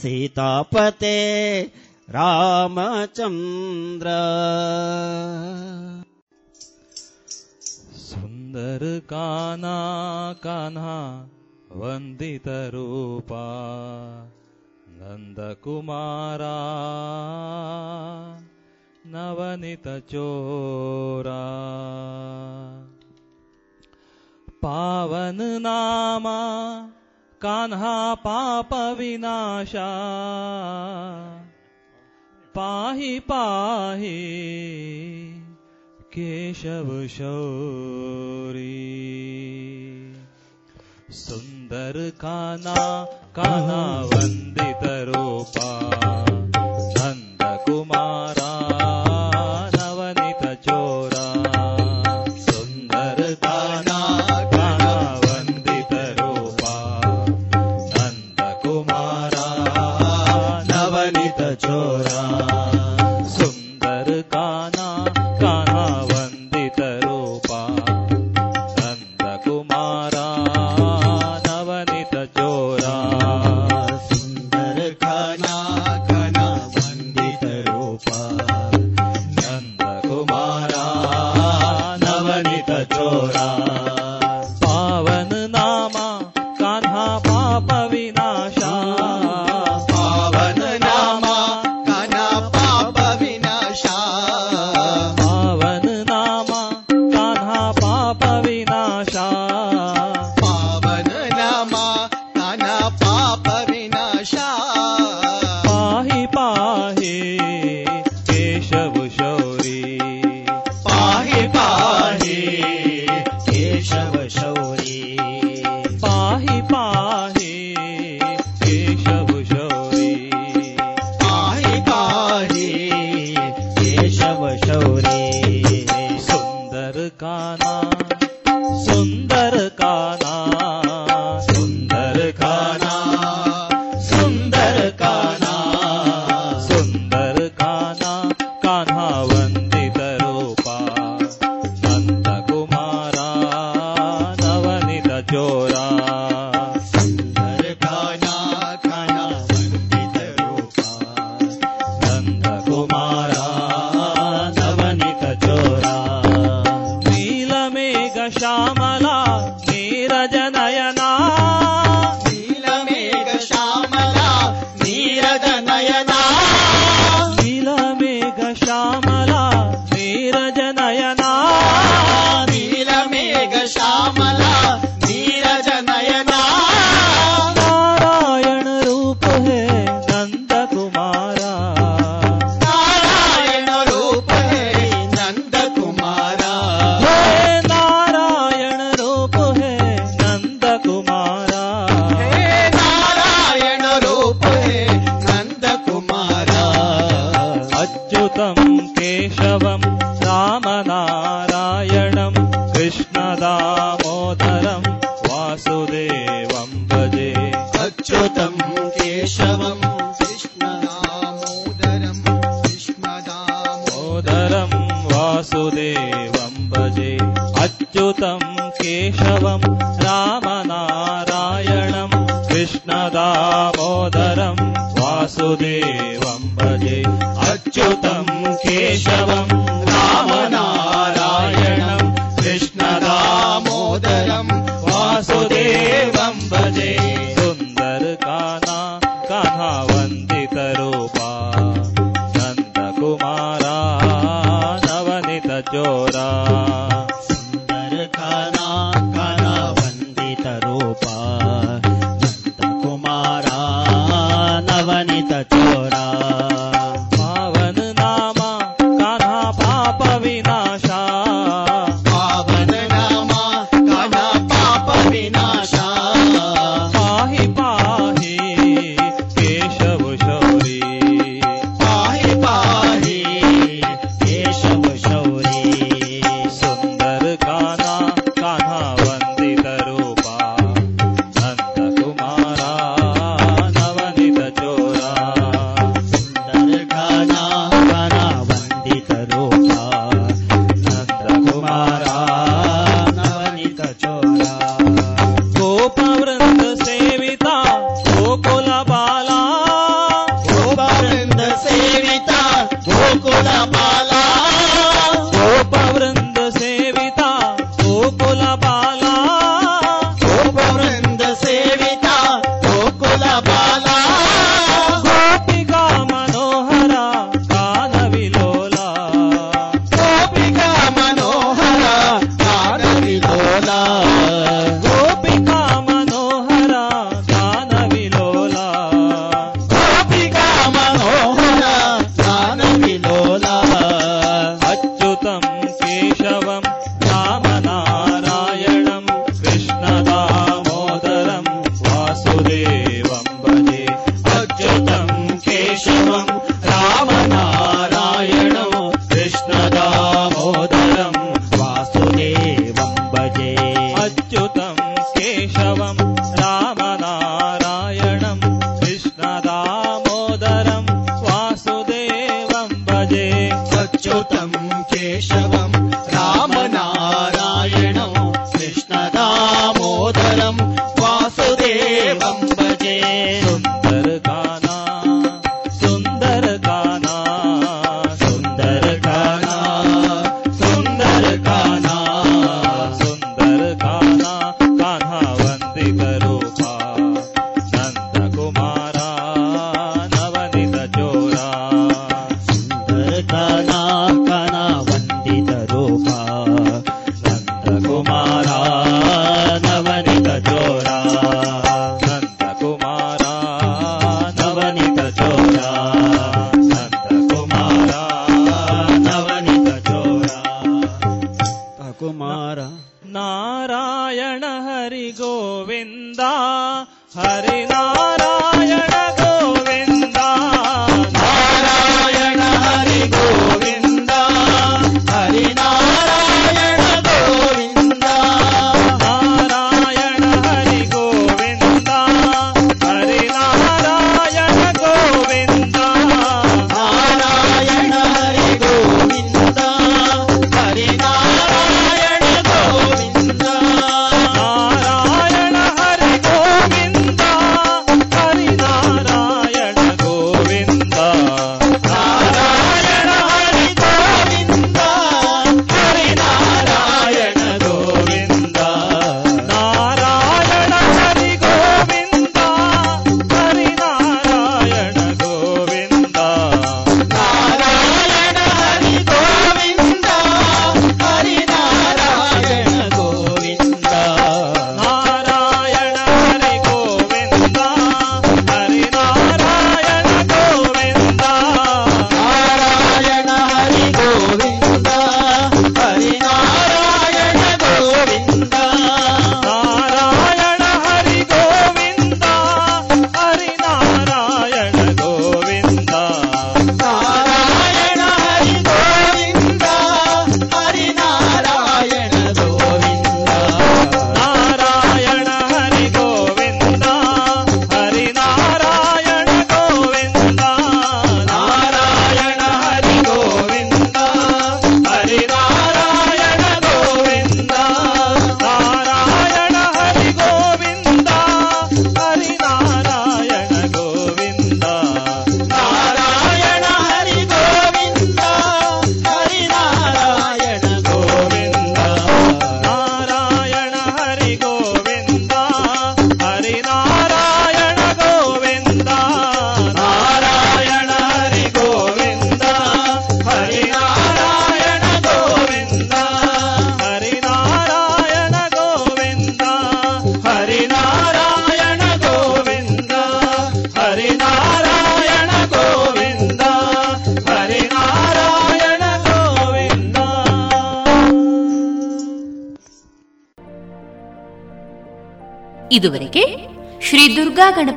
सीतापते रामचन्द्र सुन्दर काना कान्हा वन्दितरूपा नन्दकुमारा नवनितचोरा। पावननामा कान्हा पापविनाशा। पाहि पाहि केशवशौरी। सुन्दर काना काना वन्दितरूपा।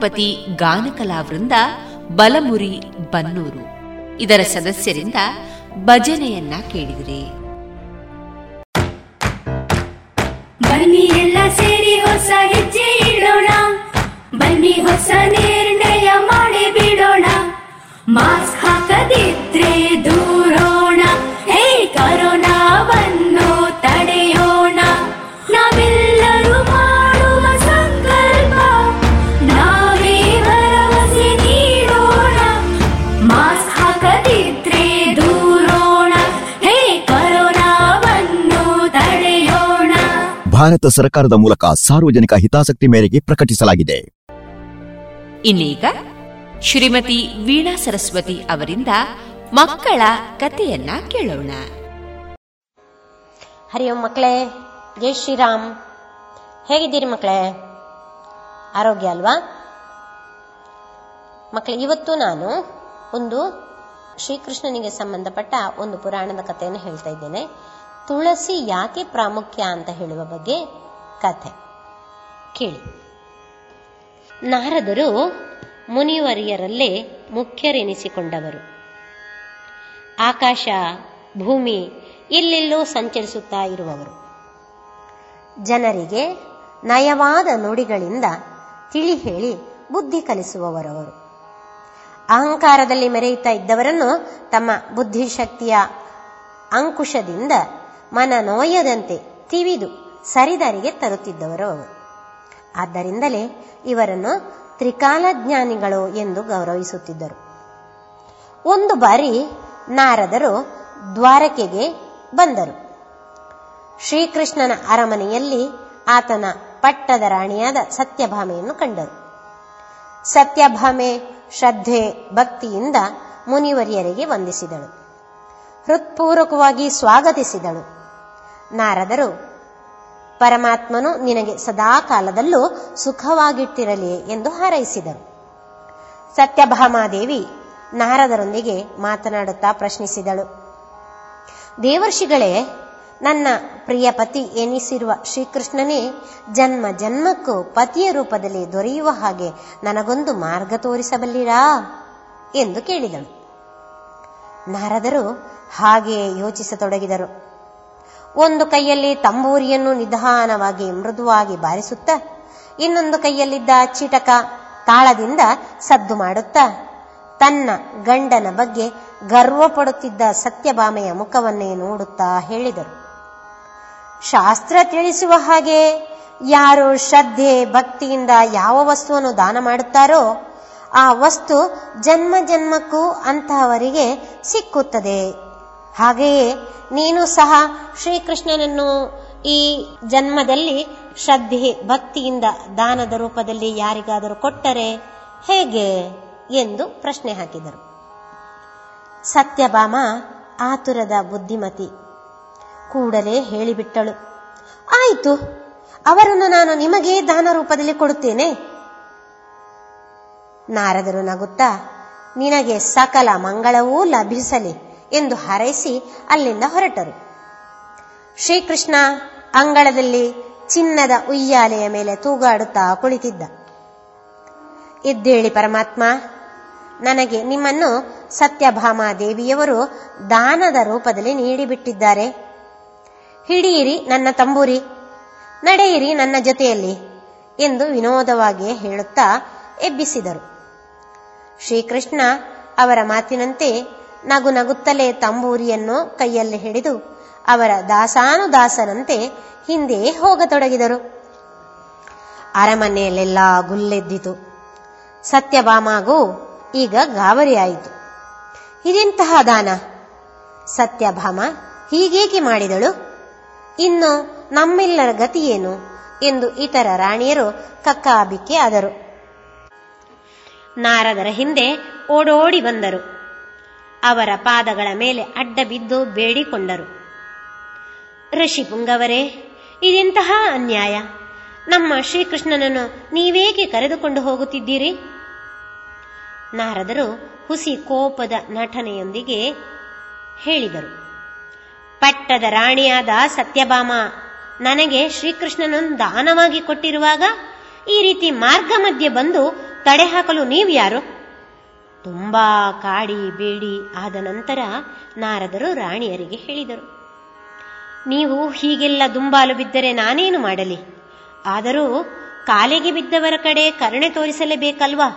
ಗಣಪತಿ ಗಾನಕಲಾವೃಂದ ಬಲಮುರಿ ಬನ್ನೂರು. ಇದರ ಸದಸ್ಯರಿಂದ ಭಜನೆಯನ್ನ ಕೇಳಿದಿರಿ. ಭಾರತ ಸರ್ಕಾರದ ಮೂಲಕ ಸಾರ್ವಜನಿಕ ಹಿತಾಸಕ್ತಿ ಮೇರೆಗೆ ಪ್ರಕಟಿಸಲಾಗಿದೆ. ಇನ್ನೀಗ ಶ್ರೀಮತಿ ವೀಣಾ ಸರಸ್ವತಿ ಅವರಿಂದ ಮಕ್ಕಳ ಕಥೆಯನ್ನ ಕೇಳೋಣ. ಹರಿ ಓಂ ಮಕ್ಕಳೇ ಜೈ ಶ್ರೀರಾಮ್. ಹೇಗಿದ್ದೀರಿ ಮಕ್ಕಳೇ? ಆರೋಗ್ಯ ಅಲ್ವಾ? ಮಕ್ಕಳೇ ಇವತ್ತು ನಾನು ಒಂದು ಶ್ರೀಕೃಷ್ಣನಿಗೆ ಸಂಬಂಧಪಟ್ಟ ಒಂದು ಪುರಾಣದ ಕಥೆಯನ್ನು ಹೇಳ್ತಾ ಇದ್ದೇನೆ. ತುಳಸಿ ಯಾಕೆ ಪ್ರಾಮುಖ್ಯ ಅಂತ ಹೇಳುವ ಬಗ್ಗೆ ಕಥೆ. ಕೇಳಿ. ನಾರದರು ಮುನಿವರಿಯರಲ್ಲೇ ಮುಖ್ಯರೆನಿಸಿಕೊಂಡವರು. ಆಕಾಶ, ಭೂಮಿ ಇಲ್ಲೆಲ್ಲೋ ಸಂಚರಿಸುತ್ತಾ ಇರುವವರು. ಜನರಿಗೆ ನಯವಾದ ನುಡಿಗಳಿಂದ ತಿಳಿ ಹೇಳಿ ಬುದ್ಧಿ ಕಲಿಸುವವರವರು. ಅಹಂಕಾರದಲ್ಲಿ ಮೆರೆಯುತ್ತಾ ಇದ್ದವರನ್ನು ತಮ್ಮ ಬುದ್ಧಿಶಕ್ತಿಯ ಅಂಕುಶದಿಂದ ಮನ ನೋಯದಂತೆ ತಿವಿದು ಸರಿದಾರಿಗೆ ತರುತ್ತಿದ್ದವರು ಅವರು. ಆದ್ದರಿಂದಲೇ ಇವರನ್ನು ತ್ರಿಕಾಲಜ್ಞಾನಿಗಳು ಎಂದು ಗೌರವಿಸುತ್ತಿದ್ದರು. ಒಂದು ಬಾರಿ ನಾರದರು ದ್ವಾರಕೆಗೆ ಬಂದರು. ಶ್ರೀಕೃಷ್ಣನ ಅರಮನೆಯಲ್ಲಿ ಆತನ ಪಟ್ಟದ ರಾಣಿಯಾದ ಸತ್ಯಭಾಮೆಯನ್ನು ಕಂಡರು. ಸತ್ಯಭಾಮೆ ಶ್ರದ್ಧೆ ಭಕ್ತಿಯಿಂದ ಮುನಿವರಿಯರಿಗೆ ವಂದಿಸಿದಳು. ಹೃತ್ಪೂರ್ವಕವಾಗಿ ಸ್ವಾಗತಿಸಿದಳು. ನಾರದರು, ಪರಮಾತ್ಮನು ನಿನಗೆ ಸದಾ ಕಾಲದಲ್ಲೂ ಸುಖವಾಗಿಟ್ಟಿರಲಿ ಎಂದು ಹಾರೈಸಿದರು. ಸತ್ಯಭಾಮಾದೇವಿ ನಾರದರೊಂದಿಗೆ ಮಾತನಾಡುತ್ತಾ ಪ್ರಶ್ನಿಸಿದಳು, ದೇವರ್ಷಿಗಳೇ, ನನ್ನ ಪ್ರಿಯ ಪತಿ ಎನಿಸಿರುವ ಶ್ರೀಕೃಷ್ಣನೇ, ಜನ್ಮ ಜನ್ಮಕ್ಕೂ ಪತಿಯ ರೂಪದಲ್ಲಿ ದೊರೆಯುವ ಹಾಗೆ ನನಗೊಂದು ಮಾರ್ಗ ತೋರಿಸಬಲ್ಲಿರಾ? ಎಂದು ಕೇಳಿದಳು. ನಾರದರು ಹಾಗೆಯೇ ಯೋಚಿಸತೊಡಗಿದರು. ಒಂದು ಕೈಯಲ್ಲಿ ತಂಬೂರಿಯನ್ನು ನಿಧಾನವಾಗಿ ಮೃದುವಾಗಿ ಬಾರಿಸುತ್ತಾ, ಇನ್ನೊಂದು ಕೈಯಲ್ಲಿದ್ದ ಚಿಟಕ ತಾಳದಿಂದ ಸದ್ದು ಮಾಡುತ್ತಾ, ತನ್ನ ಗಂಡನ ಬಗ್ಗೆ ಗರ್ವ ಪಡುತ್ತಿದ್ದ ಸತ್ಯಭಾಮೆಯ ಮುಖವನ್ನೇ ನೋಡುತ್ತಾ ಹೇಳಿದರು. ಶಾಸ್ತ್ರ ತಿಳಿಸುವ ಹಾಗೆ ಯಾರು ಶ್ರದ್ಧೆ, ಭಕ್ತಿಯಿಂದ ಯಾವ ವಸ್ತುವನ್ನು ದಾನ ಮಾಡುತ್ತಾರೋ, ಆ ವಸ್ತು ಜನ್ಮ ಜನ್ಮಕ್ಕೂ ಅಂತಹವರಿಗೆ ಸಿಕ್ಕುತ್ತದೆ. ಹಾಗೆಯೇ ನೀನು ಸಹ ಶ್ರೀಕೃಷ್ಣನನ್ನು ಈ ಜನ್ಮದಲ್ಲಿ ಶ್ರದ್ಧೆ, ಭಕ್ತಿಯಿಂದ ದಾನದ ರೂಪದಲ್ಲಿ ಯಾರಿಗಾದರೂ ಕೊಟ್ಟರೆ ಹೇಗೆ ಎಂದು ಪ್ರಶ್ನೆ ಹಾಕಿದರು. ಸತ್ಯಭಾಮ ಆತುರದ ಬುದ್ಧಿಮತಿ. ಕೂಡಲೇ ಹೇಳಿಬಿಟ್ಟಳು. ಆಯಿತು, ಅವರನ್ನು ನಾನು ನಿಮಗೇ ದಾನ ರೂಪದಲ್ಲಿ ಕೊಡುತ್ತೇನೆ. ನಾರದರು ನಗುತ್ತಾ, ನಿನಗೆ ಸಕಲ ಮಂಗಳವೂ ಲಭಿಸಲಿ. ಎಂದು ಹಾರೈಸಿ ಅಲ್ಲಿಂದ ಹೊರಟರು. ಶ್ರೀಕೃಷ್ಣ ಅಂಗಳದಲ್ಲಿ ಚಿನ್ನದ ಉಯ್ಯಾಲೆಯ ಮೇಲೆ ತೂಗಾಡುತ್ತಾ ಕುಳಿತಿದ್ದ. ಇದ್ದೇಳಿ ಪರಮಾತ್ಮ, ನನಗೆ ನಿಮ್ಮನ್ನು ಸತ್ಯಭಾಮಾ ದೇವಿಯವರು ದಾನದ ರೂಪದಲ್ಲಿ ನೀಡಿಬಿಟ್ಟಿದ್ದಾರೆ. ಹಿಡಿಯಿರಿ ನನ್ನ ತಂಬೂರಿ, ನಡೆಯಿರಿ ನನ್ನ ಜೊತೆಯಲ್ಲಿ ಎಂದು ವಿನೋದವಾಗಿ ಹೇಳುತ್ತಾ ಎಬ್ಬಿಸಿದರು. ಶ್ರೀಕೃಷ್ಣ ಅವರ ಮಾತಿನಂತೆ ನಗು ನಗುತ್ತಲೇ ತಂಬೂರಿಯನ್ನು ಕೈಯಲ್ಲಿ ಹಿಡಿದು ಅವರ ದಾಸಾನುದಾಸನಂತೆ ಹಿಂದೆ ಹೋಗತೊಡಗಿದರು. ಅರಮನೆಯಲ್ಲೆಲ್ಲ ಗುಲ್ಲೆದ್ದಿತು. ಸತ್ಯಭಾಮಾಗೂ ಈಗ ಗಾಬರಿಯಾಯಿತು. ಇದೆಂತಹ ದಾನ? ಸತ್ಯಭಾಮ ಹೀಗೇಕೆ ಮಾಡಿದಳು? ಇನ್ನು ನಮ್ಮೆಲ್ಲರ ಗತಿಯೇನು? ಎಂದು ಇತರ ರಾಣಿಯರು ಕಕ್ಕಾಬಿಕ್ಕೆ ಆದರು. ನಾರದರ ಹಿಂದೆ ಓಡೋಡಿ ಬಂದರು. ಅವರ ಪಾದಗಳ ಮೇಲೆ ಅಡ್ಡ ಬಿದ್ದು ಬೇಡಿಕೊಂಡರು ಋಷಿಪುಂಗವರೇ ಇದೆಂತಹ ಅನ್ಯಾಯ? ನಮ್ಮ ಶ್ರೀಕೃಷ್ಣನನ್ನು ನೀವೇಕೆ ಕರೆದುಕೊಂಡು ಹೋಗುತ್ತಿದ್ದೀರಿ? ನಾರದರು ಹುಸಿ ಕೋಪದ ನಟನೆಯೊಂದಿಗೆ ಹೇಳಿದರು. ಪಟ್ಟದ ರಾಣಿಯಾದ ಸತ್ಯಭಾಮ, ನನಗೆ ಶ್ರೀಕೃಷ್ಣನನ್ನು ದಾನವಾಗಿ ಕೊಟ್ಟಿರುವಾಗ ಈ ರೀತಿ ಮಾರ್ಗ ಮಧ್ಯೆ ಬಂದು ತಡೆ ಹಾಕಲು ನೀವು ಯಾರು? ತುಂಬಾ ಕಾಡಿ, ಬೇಡಿ ಆದ ನಂತರ ನಾರದರು ರಾಣಿಯರಿಗೆ ಹೇಳಿದರು, ನೀವು ಹೀಗೆಲ್ಲ ದುಂಬಾಲು ಬಿದ್ದರೆ ನಾನೇನು ಮಾಡಲಿ? ಆದರೂ ಕಾಲಿಗೆ ಬಿದ್ದವರ ಕಡೆ ಕರುಣೆ ತೋರಿಸಲೇಬೇಕಲ್ವಾ?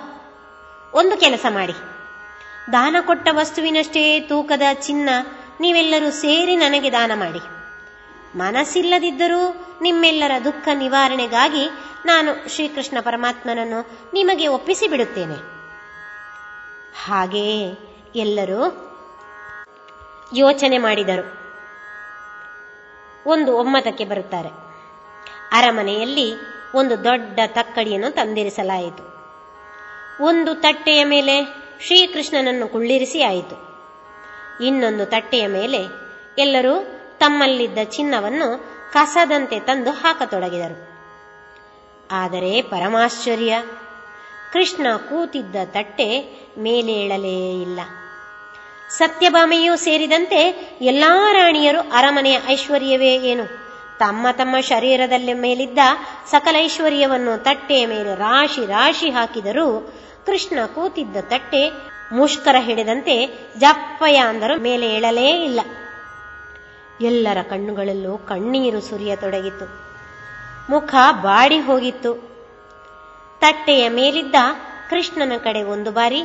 ಒಂದು ಕೆಲಸ ಮಾಡಿ. ದಾನ ಕೊಟ್ಟ ವಸ್ತುವಿನಷ್ಟೇ ತೂಕದ ಚಿನ್ನ ನೀವೆಲ್ಲರೂ ಸೇರಿ ನನಗೆ ದಾನ ಮಾಡಿ. ಮನಸ್ಸಿಲ್ಲದಿದ್ದರೂ ನಿಮ್ಮೆಲ್ಲರ ದುಃಖ ನಿವಾರಣೆಗಾಗಿ ನಾನು ಶ್ರೀಕೃಷ್ಣ ಪರಮಾತ್ಮನನ್ನು ನಿಮಗೆ ಒಪ್ಪಿಸಿ ಬಿಡುತ್ತೇನೆ ಹಾಗೆಯೇ ಎಲ್ಲರೂ ಯೋಚನೆ ಮಾಡಿದರು. ಒಂದು ಒಮ್ಮತಕ್ಕೆ ಬರುತ್ತಾರೆ. ಅರಮನೆಯಲ್ಲಿ ಒಂದು ದೊಡ್ಡ ತಕ್ಕಡಿಯನ್ನು ತಂದಿರಿಸಲಾಯಿತು. ಒಂದು ತಟ್ಟೆಯ ಮೇಲೆ ಶ್ರೀಕೃಷ್ಣನನ್ನು ಕುಳ್ಳಿರಿಸಿ ಆಯಿತು. ಇನ್ನೊಂದು ತಟ್ಟೆಯ ಮೇಲೆ ಎಲ್ಲರೂ ತಮ್ಮಲ್ಲಿದ್ದ ಚಿನ್ನವನ್ನು ಕಸದಂತೆ ತಂದು ಹಾಕತೊಡಗಿದರು. ಆದರೆ ಪರಮಾಶ್ಚರ್ಯ ಕೃಷ್ಣ ಕೂತಿದ್ದ ತಟ್ಟೆ ಮೇಲೇಳಲೇ ಇಲ್ಲ. ಸತ್ಯಭಾಮೆಯೂ ಸೇರಿದಂತೆ ಎಲ್ಲಾ ರಾಣಿಯರು ಅರಮನೆಯ ಐಶ್ವರ್ಯವೇ ಏನು? ತಮ್ಮ ತಮ್ಮ ಶರೀರದಲ್ಲಿ ಮೇಲಿದ್ದ ಸಕಲ ಐಶ್ವರ್ಯವನ್ನು ತಟ್ಟೆಯ ಮೇಲೆ ರಾಶಿ ರಾಶಿ ಹಾಕಿದರೂ ಕೃಷ್ಣ ಕೂತಿದ್ದ ತಟ್ಟೆ ಮುಷ್ಕರ ಹಿಡಿದಂತೆ ಜಪ್ಪಯ ಅಂದರು ಮೇಲೆ ಏಳಲೇ ಇಲ್ಲ. ಎಲ್ಲರ ಕಣ್ಣುಗಳಲ್ಲೂ ಕಣ್ಣೀರು ಸುರಿಯತೊಡಗಿತು ಮುಖ ಬಾಡಿ ಹೋಗಿತ್ತು. ತಟ್ಟೆಯ ಮೇಲಿದ್ದ ಕೃಷ್ಣನ ಕಡೆ ಒಂದು ಬಾರಿ,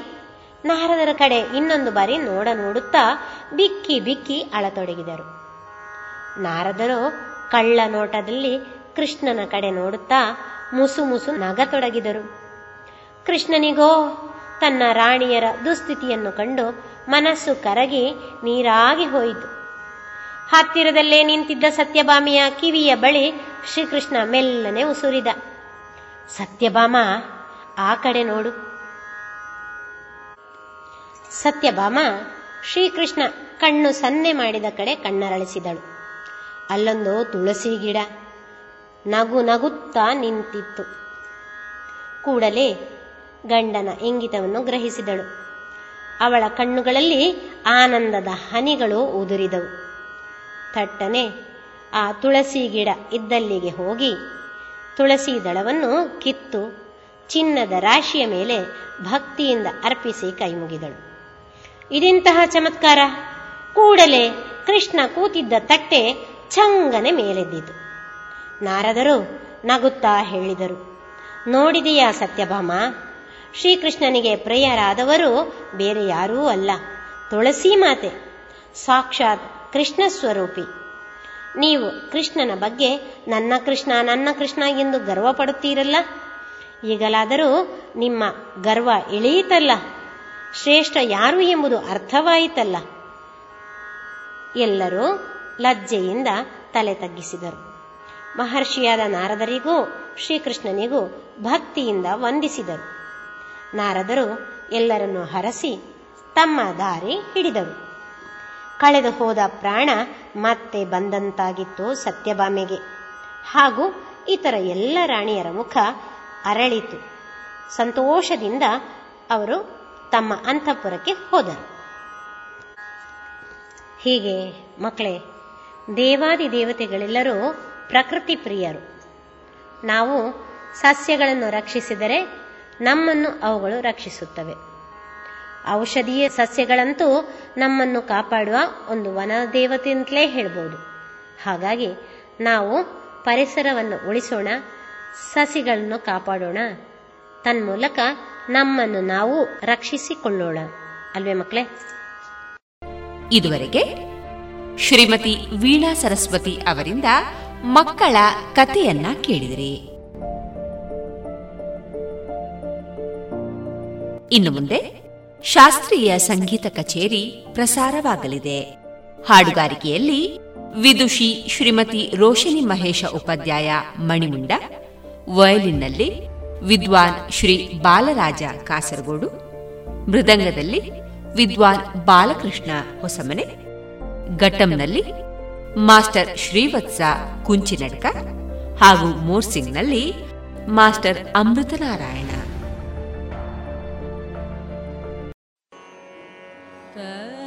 ನಾರದರ ಕಡೆ ಇನ್ನೊಂದು ಬಾರಿ ನೋಡ ನೋಡುತ್ತಾ ಬಿಕ್ಕಿ ಬಿಕ್ಕಿ ಅಳತೊಡಗಿದರು. ನಾರದರು ಕಳ್ಳ ನೋಟದಲ್ಲಿ ಕೃಷ್ಣನ ಕಡೆ ನೋಡುತ್ತಾ ಮುಸು ಮುಸು ನಗತೊಡಗಿದರು. ಕೃಷ್ಣನಿಗೋ, ತನ್ನ ರಾಣಿಯರ ದುಸ್ಥಿತಿಯನ್ನು ಕಂಡು ಮನಸ್ಸು ಕರಗಿ ನೀರಾಗಿ ಹೋಯಿತು. ಹತ್ತಿರದಲ್ಲೇ ನಿಂತಿದ್ದ ಸತ್ಯಭಾಮಿಯ ಕಿವಿಯ ಬಳಿ ಶ್ರೀಕೃಷ್ಣ ಮೆಲ್ಲನೆ ಉಸುರಿದ. ಸತ್ಯಭಾಮ ಆ ಕಡೆ ನೋಡು. ಸತ್ಯಭಾಮ ಶ್ರೀಕೃಷ್ಣ ಕಣ್ಣು ಸನ್ನೆ ಮಾಡಿದ ಕಡೆ ಕಣ್ಣರಳಿಸಿದಳು. ಅಲ್ಲೊಂದು ತುಳಸಿ ಗಿಡ ನಗು ನಗುತ್ತಾ ನಿಂತಿತ್ತು. ಕೂಡಲೇ ಗಂಡನ ಇಂಗಿತವನ್ನು ಗ್ರಹಿಸಿದಳು. ಅವಳ ಕಣ್ಣುಗಳಲ್ಲಿ ಆನಂದದ ಹನಿಗಳು ಉದುರಿದವು. ಥಟ್ಟನೆ ಆ ತುಳಸಿ ಗಿಡ ಇದ್ದಲ್ಲಿಗೆ ಹೋಗಿ ತುಳಸಿ ದಳವನ್ನು ಕಿತ್ತು ಚಿನ್ನದ ರಾಶಿಯ ಮೇಲೆ ಭಕ್ತಿಯಿಂದ ಅರ್ಪಿಸಿ ಕೈಮುಗಿದಳು ಇದೆಂತಹ ಚಮತ್ಕಾರ. ಕೂಡಲೇ ಕೃಷ್ಣ ಕೂತಿದ್ದ ತಟ್ಟೆ ಚಂಗನೆ ಮೇಲೆದ್ದಿತು. ನಾರದರು ನಗುತ್ತಾ ಹೇಳಿದರು, ನೋಡಿದೆಯಾ ಸತ್ಯಭಾಮ? ಶ್ರೀಕೃಷ್ಣನಿಗೆ ಪ್ರಿಯರಾದವರು ಬೇರೆ ಯಾರೂ ಅಲ್ಲ, ತುಳಸಿ ಮಾತೆ, ಸಾಕ್ಷಾತ್ ಕೃಷ್ಣ ಸ್ವರೂಪಿ. ನೀವು ಕೃಷ್ಣನ ಬಗ್ಗೆ ನನ್ನ ಕೃಷ್ಣ ನನ್ನ ಕೃಷ್ಣ ಎಂದು ಗರ್ವ ಪಡುತ್ತೀರಲ್ಲ? ಈಗಲಾದರೂ ನಿಮ್ಮ ಗರ್ವ ಇಳಿಯಿತಲ್ಲ ಶ್ರೇಷ್ಠ ಯಾರು ಎಂಬುದು ಅರ್ಥವಾಯಿತಲ್ಲ? ಎಲ್ಲರೂ ಲಜ್ಜೆಯಿಂದ ತಲೆ ತಗ್ಗಿಸಿದರು. ಮಹರ್ಷಿಯಾದ ನಾರದರಿಗೂ, ಶ್ರೀಕೃಷ್ಣನಿಗೂ ಭಕ್ತಿಯಿಂದ ವಂದಿಸಿದರು. ನಾರದರು ಎಲ್ಲರನ್ನು ಹರಸಿ ತಮ್ಮ ದಾರಿ ಹಿಡಿದರು. ಕಳೆದು ಹೋದ ಪ್ರಾಣ ಮತ್ತೆ ಬಂದಂತಾಗಿತ್ತು ಸತ್ಯಭಾಮೆಗೆ. ಹಾಗೂ ಇತರ ಎಲ್ಲ ರಾಣಿಯರ ಮುಖ ಅರಳಿತು. ಸಂತೋಷದಿಂದ ಅವರು ತಮ್ಮ ಅಂತಃಪುರಕ್ಕೆ ಹೋದರು. ಹೀಗೆ ಮಕ್ಕಳೇ, ದೇವಾದಿ ದೇವತೆಗಳೆಲ್ಲರೂ ಪ್ರಕೃತಿ ಪ್ರಿಯರು. ನಾವು ಸಸ್ಯಗಳನ್ನು ರಕ್ಷಿಸಿದರೆ ನಮ್ಮನ್ನು ಅವುಗಳು ರಕ್ಷಿಸುತ್ತವೆ. ಔಷಧೀಯ ಸಸ್ಯಗಳಂತೂ ನಮ್ಮನ್ನು ಕಾಪಾಡುವ ಒಂದು ವನ ದೇವತೆ ಅಂತಲೇ ಹೇಳ್ಬೋದು. ಹಾಗಾಗಿ ನಾವು ಪರಿಸರವನ್ನು ಉಳಿಸೋಣ, ಸಸಿಗಳನ್ನು ಕಾಪಾಡೋಣ, ತನ್ಮೂಲಕ ನಮ್ಮನ್ನು ನಾವು ರಕ್ಷಿಸಿಕೊಳ್ಳೋಣ. ಅಲ್ವೇ ಮಕ್ಕಳೇ? ಇದುವರೆಗೆ ಶ್ರೀಮತಿ ವೀಣಾ ಸರಸ್ವತಿ ಅವರಿಂದ ಮಕ್ಕಳ ಕಥೆಯನ್ನ ಕೇಳಿದಿರಿ. ಇನ್ನು ಮುಂದೆ ಶಾಸ್ತ್ರೀಯ ಸಂಗೀತ ಕಚೇರಿ ಪ್ರಸಾರವಾಗಲಿದೆ. ಹಾಡುಗಾರಿಕೆಯಲ್ಲಿ ವಿದುಷಿ ಶ್ರೀಮತಿ ರೋಶನಿ ಮಹೇಶ ಉಪಾಧ್ಯಾಯ ಮಣಿಮುಂಡ, ವಯಲಿನ್ನಲ್ಲಿ ವಿದ್ವಾನ್ ಶ್ರೀ ಬಾಲರಾಜ ಕಾಸರಗೋಡು, ಮೃದಂಗದಲ್ಲಿ ವಿದ್ವಾನ್ ಬಾಲಕೃಷ್ಣ ಹೊಸಮನೆ ಘಟ್ಟಂನಲ್ಲಿ ಮಾಸ್ಟರ್ ಶ್ರೀವತ್ಸ ಕುಂಚಿನಡ್ಕ ಹಾಗೂ ಮೋರ್ಸಿಂಗ್ನಲ್ಲಿ ಮಾಸ್ಟರ್ ಅಮೃತನಾರಾಯಣ. the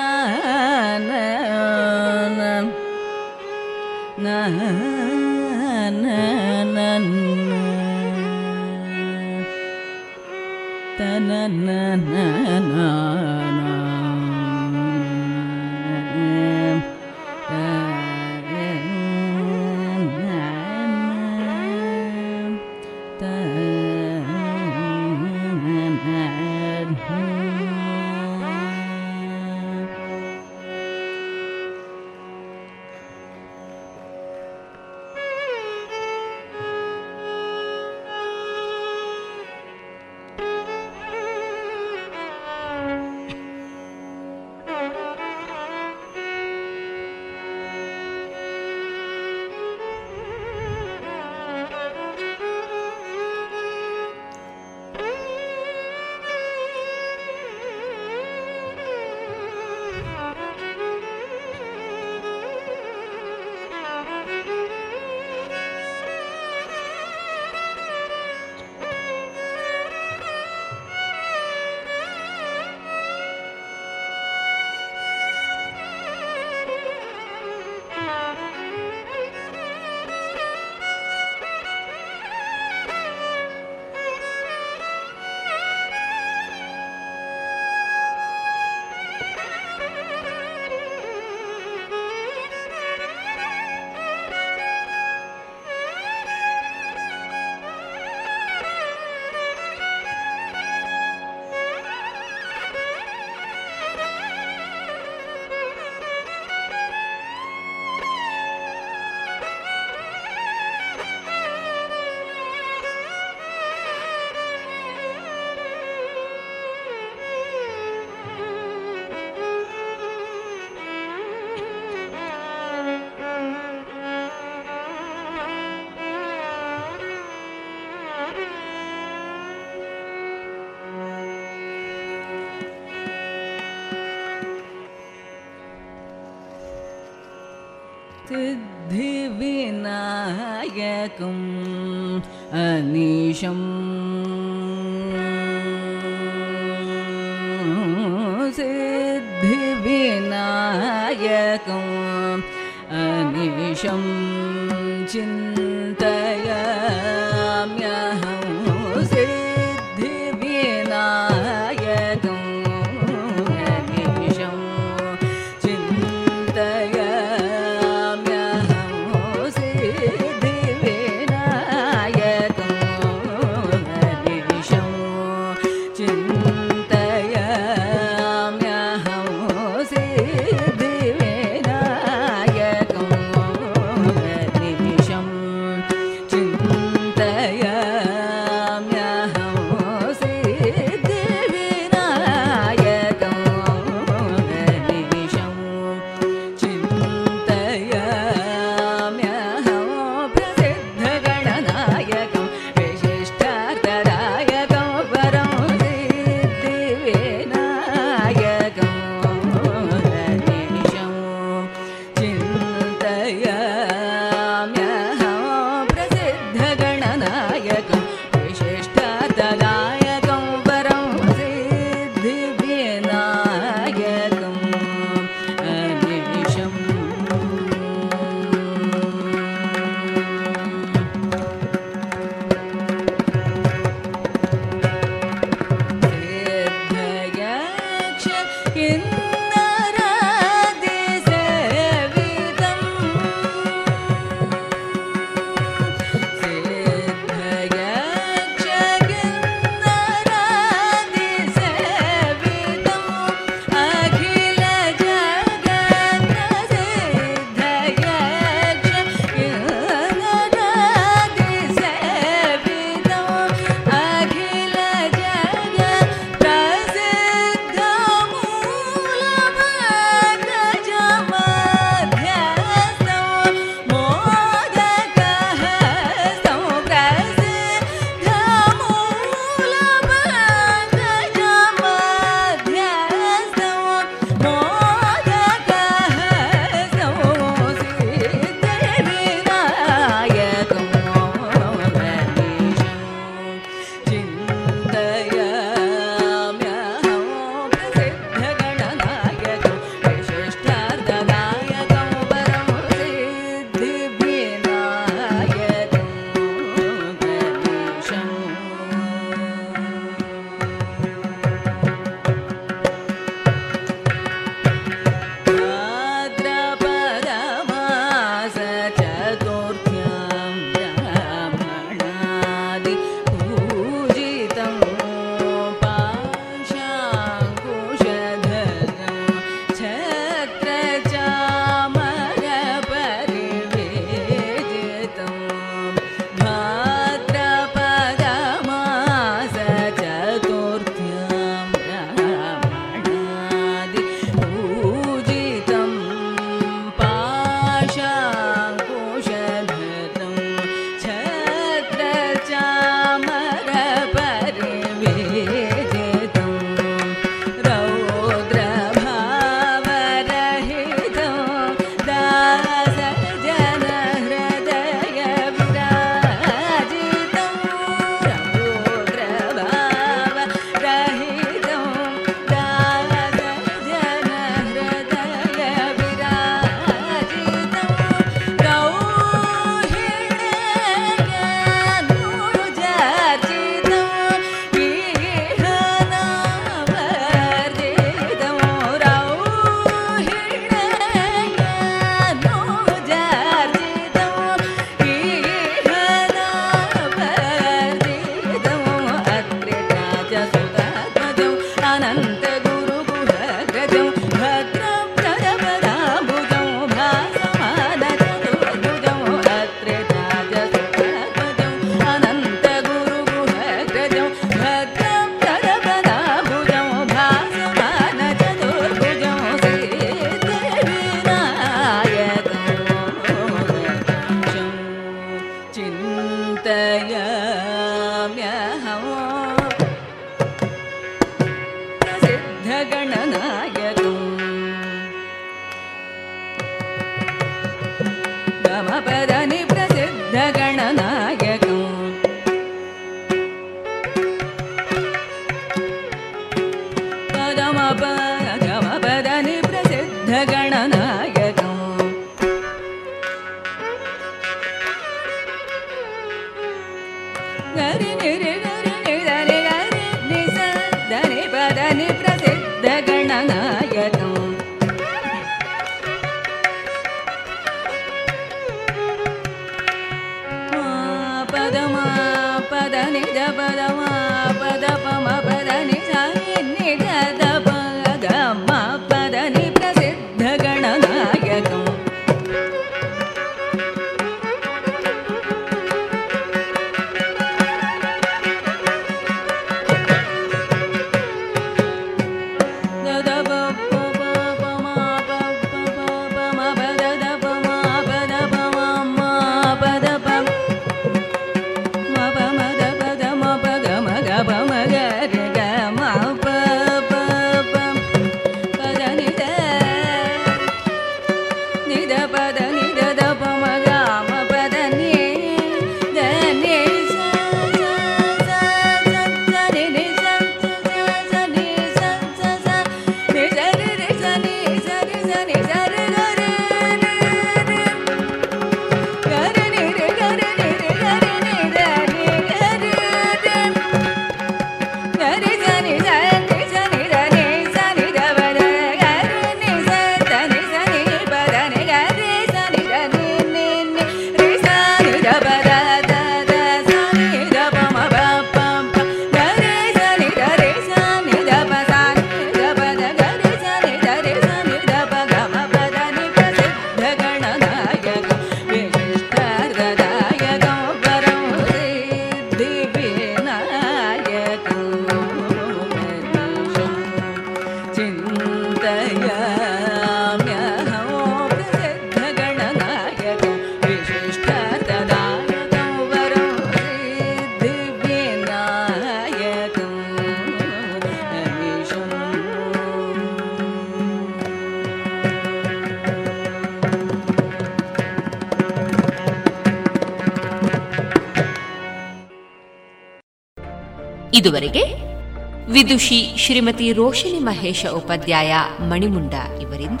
ವಿದುಷಿ ಶ್ರೀಮತಿ ರೋಶಿನಿ ಮಹೇಶ ಉಪಾಧ್ಯಾಯ ಮಣಿಮುಂಡ ಇವರಿಂದ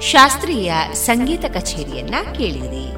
ಶಾಸ್ತ್ರೀಯ ಸಂಗೀತ ಕಚೇರಿಯನ್ನ ಕೇಳಿರಿ.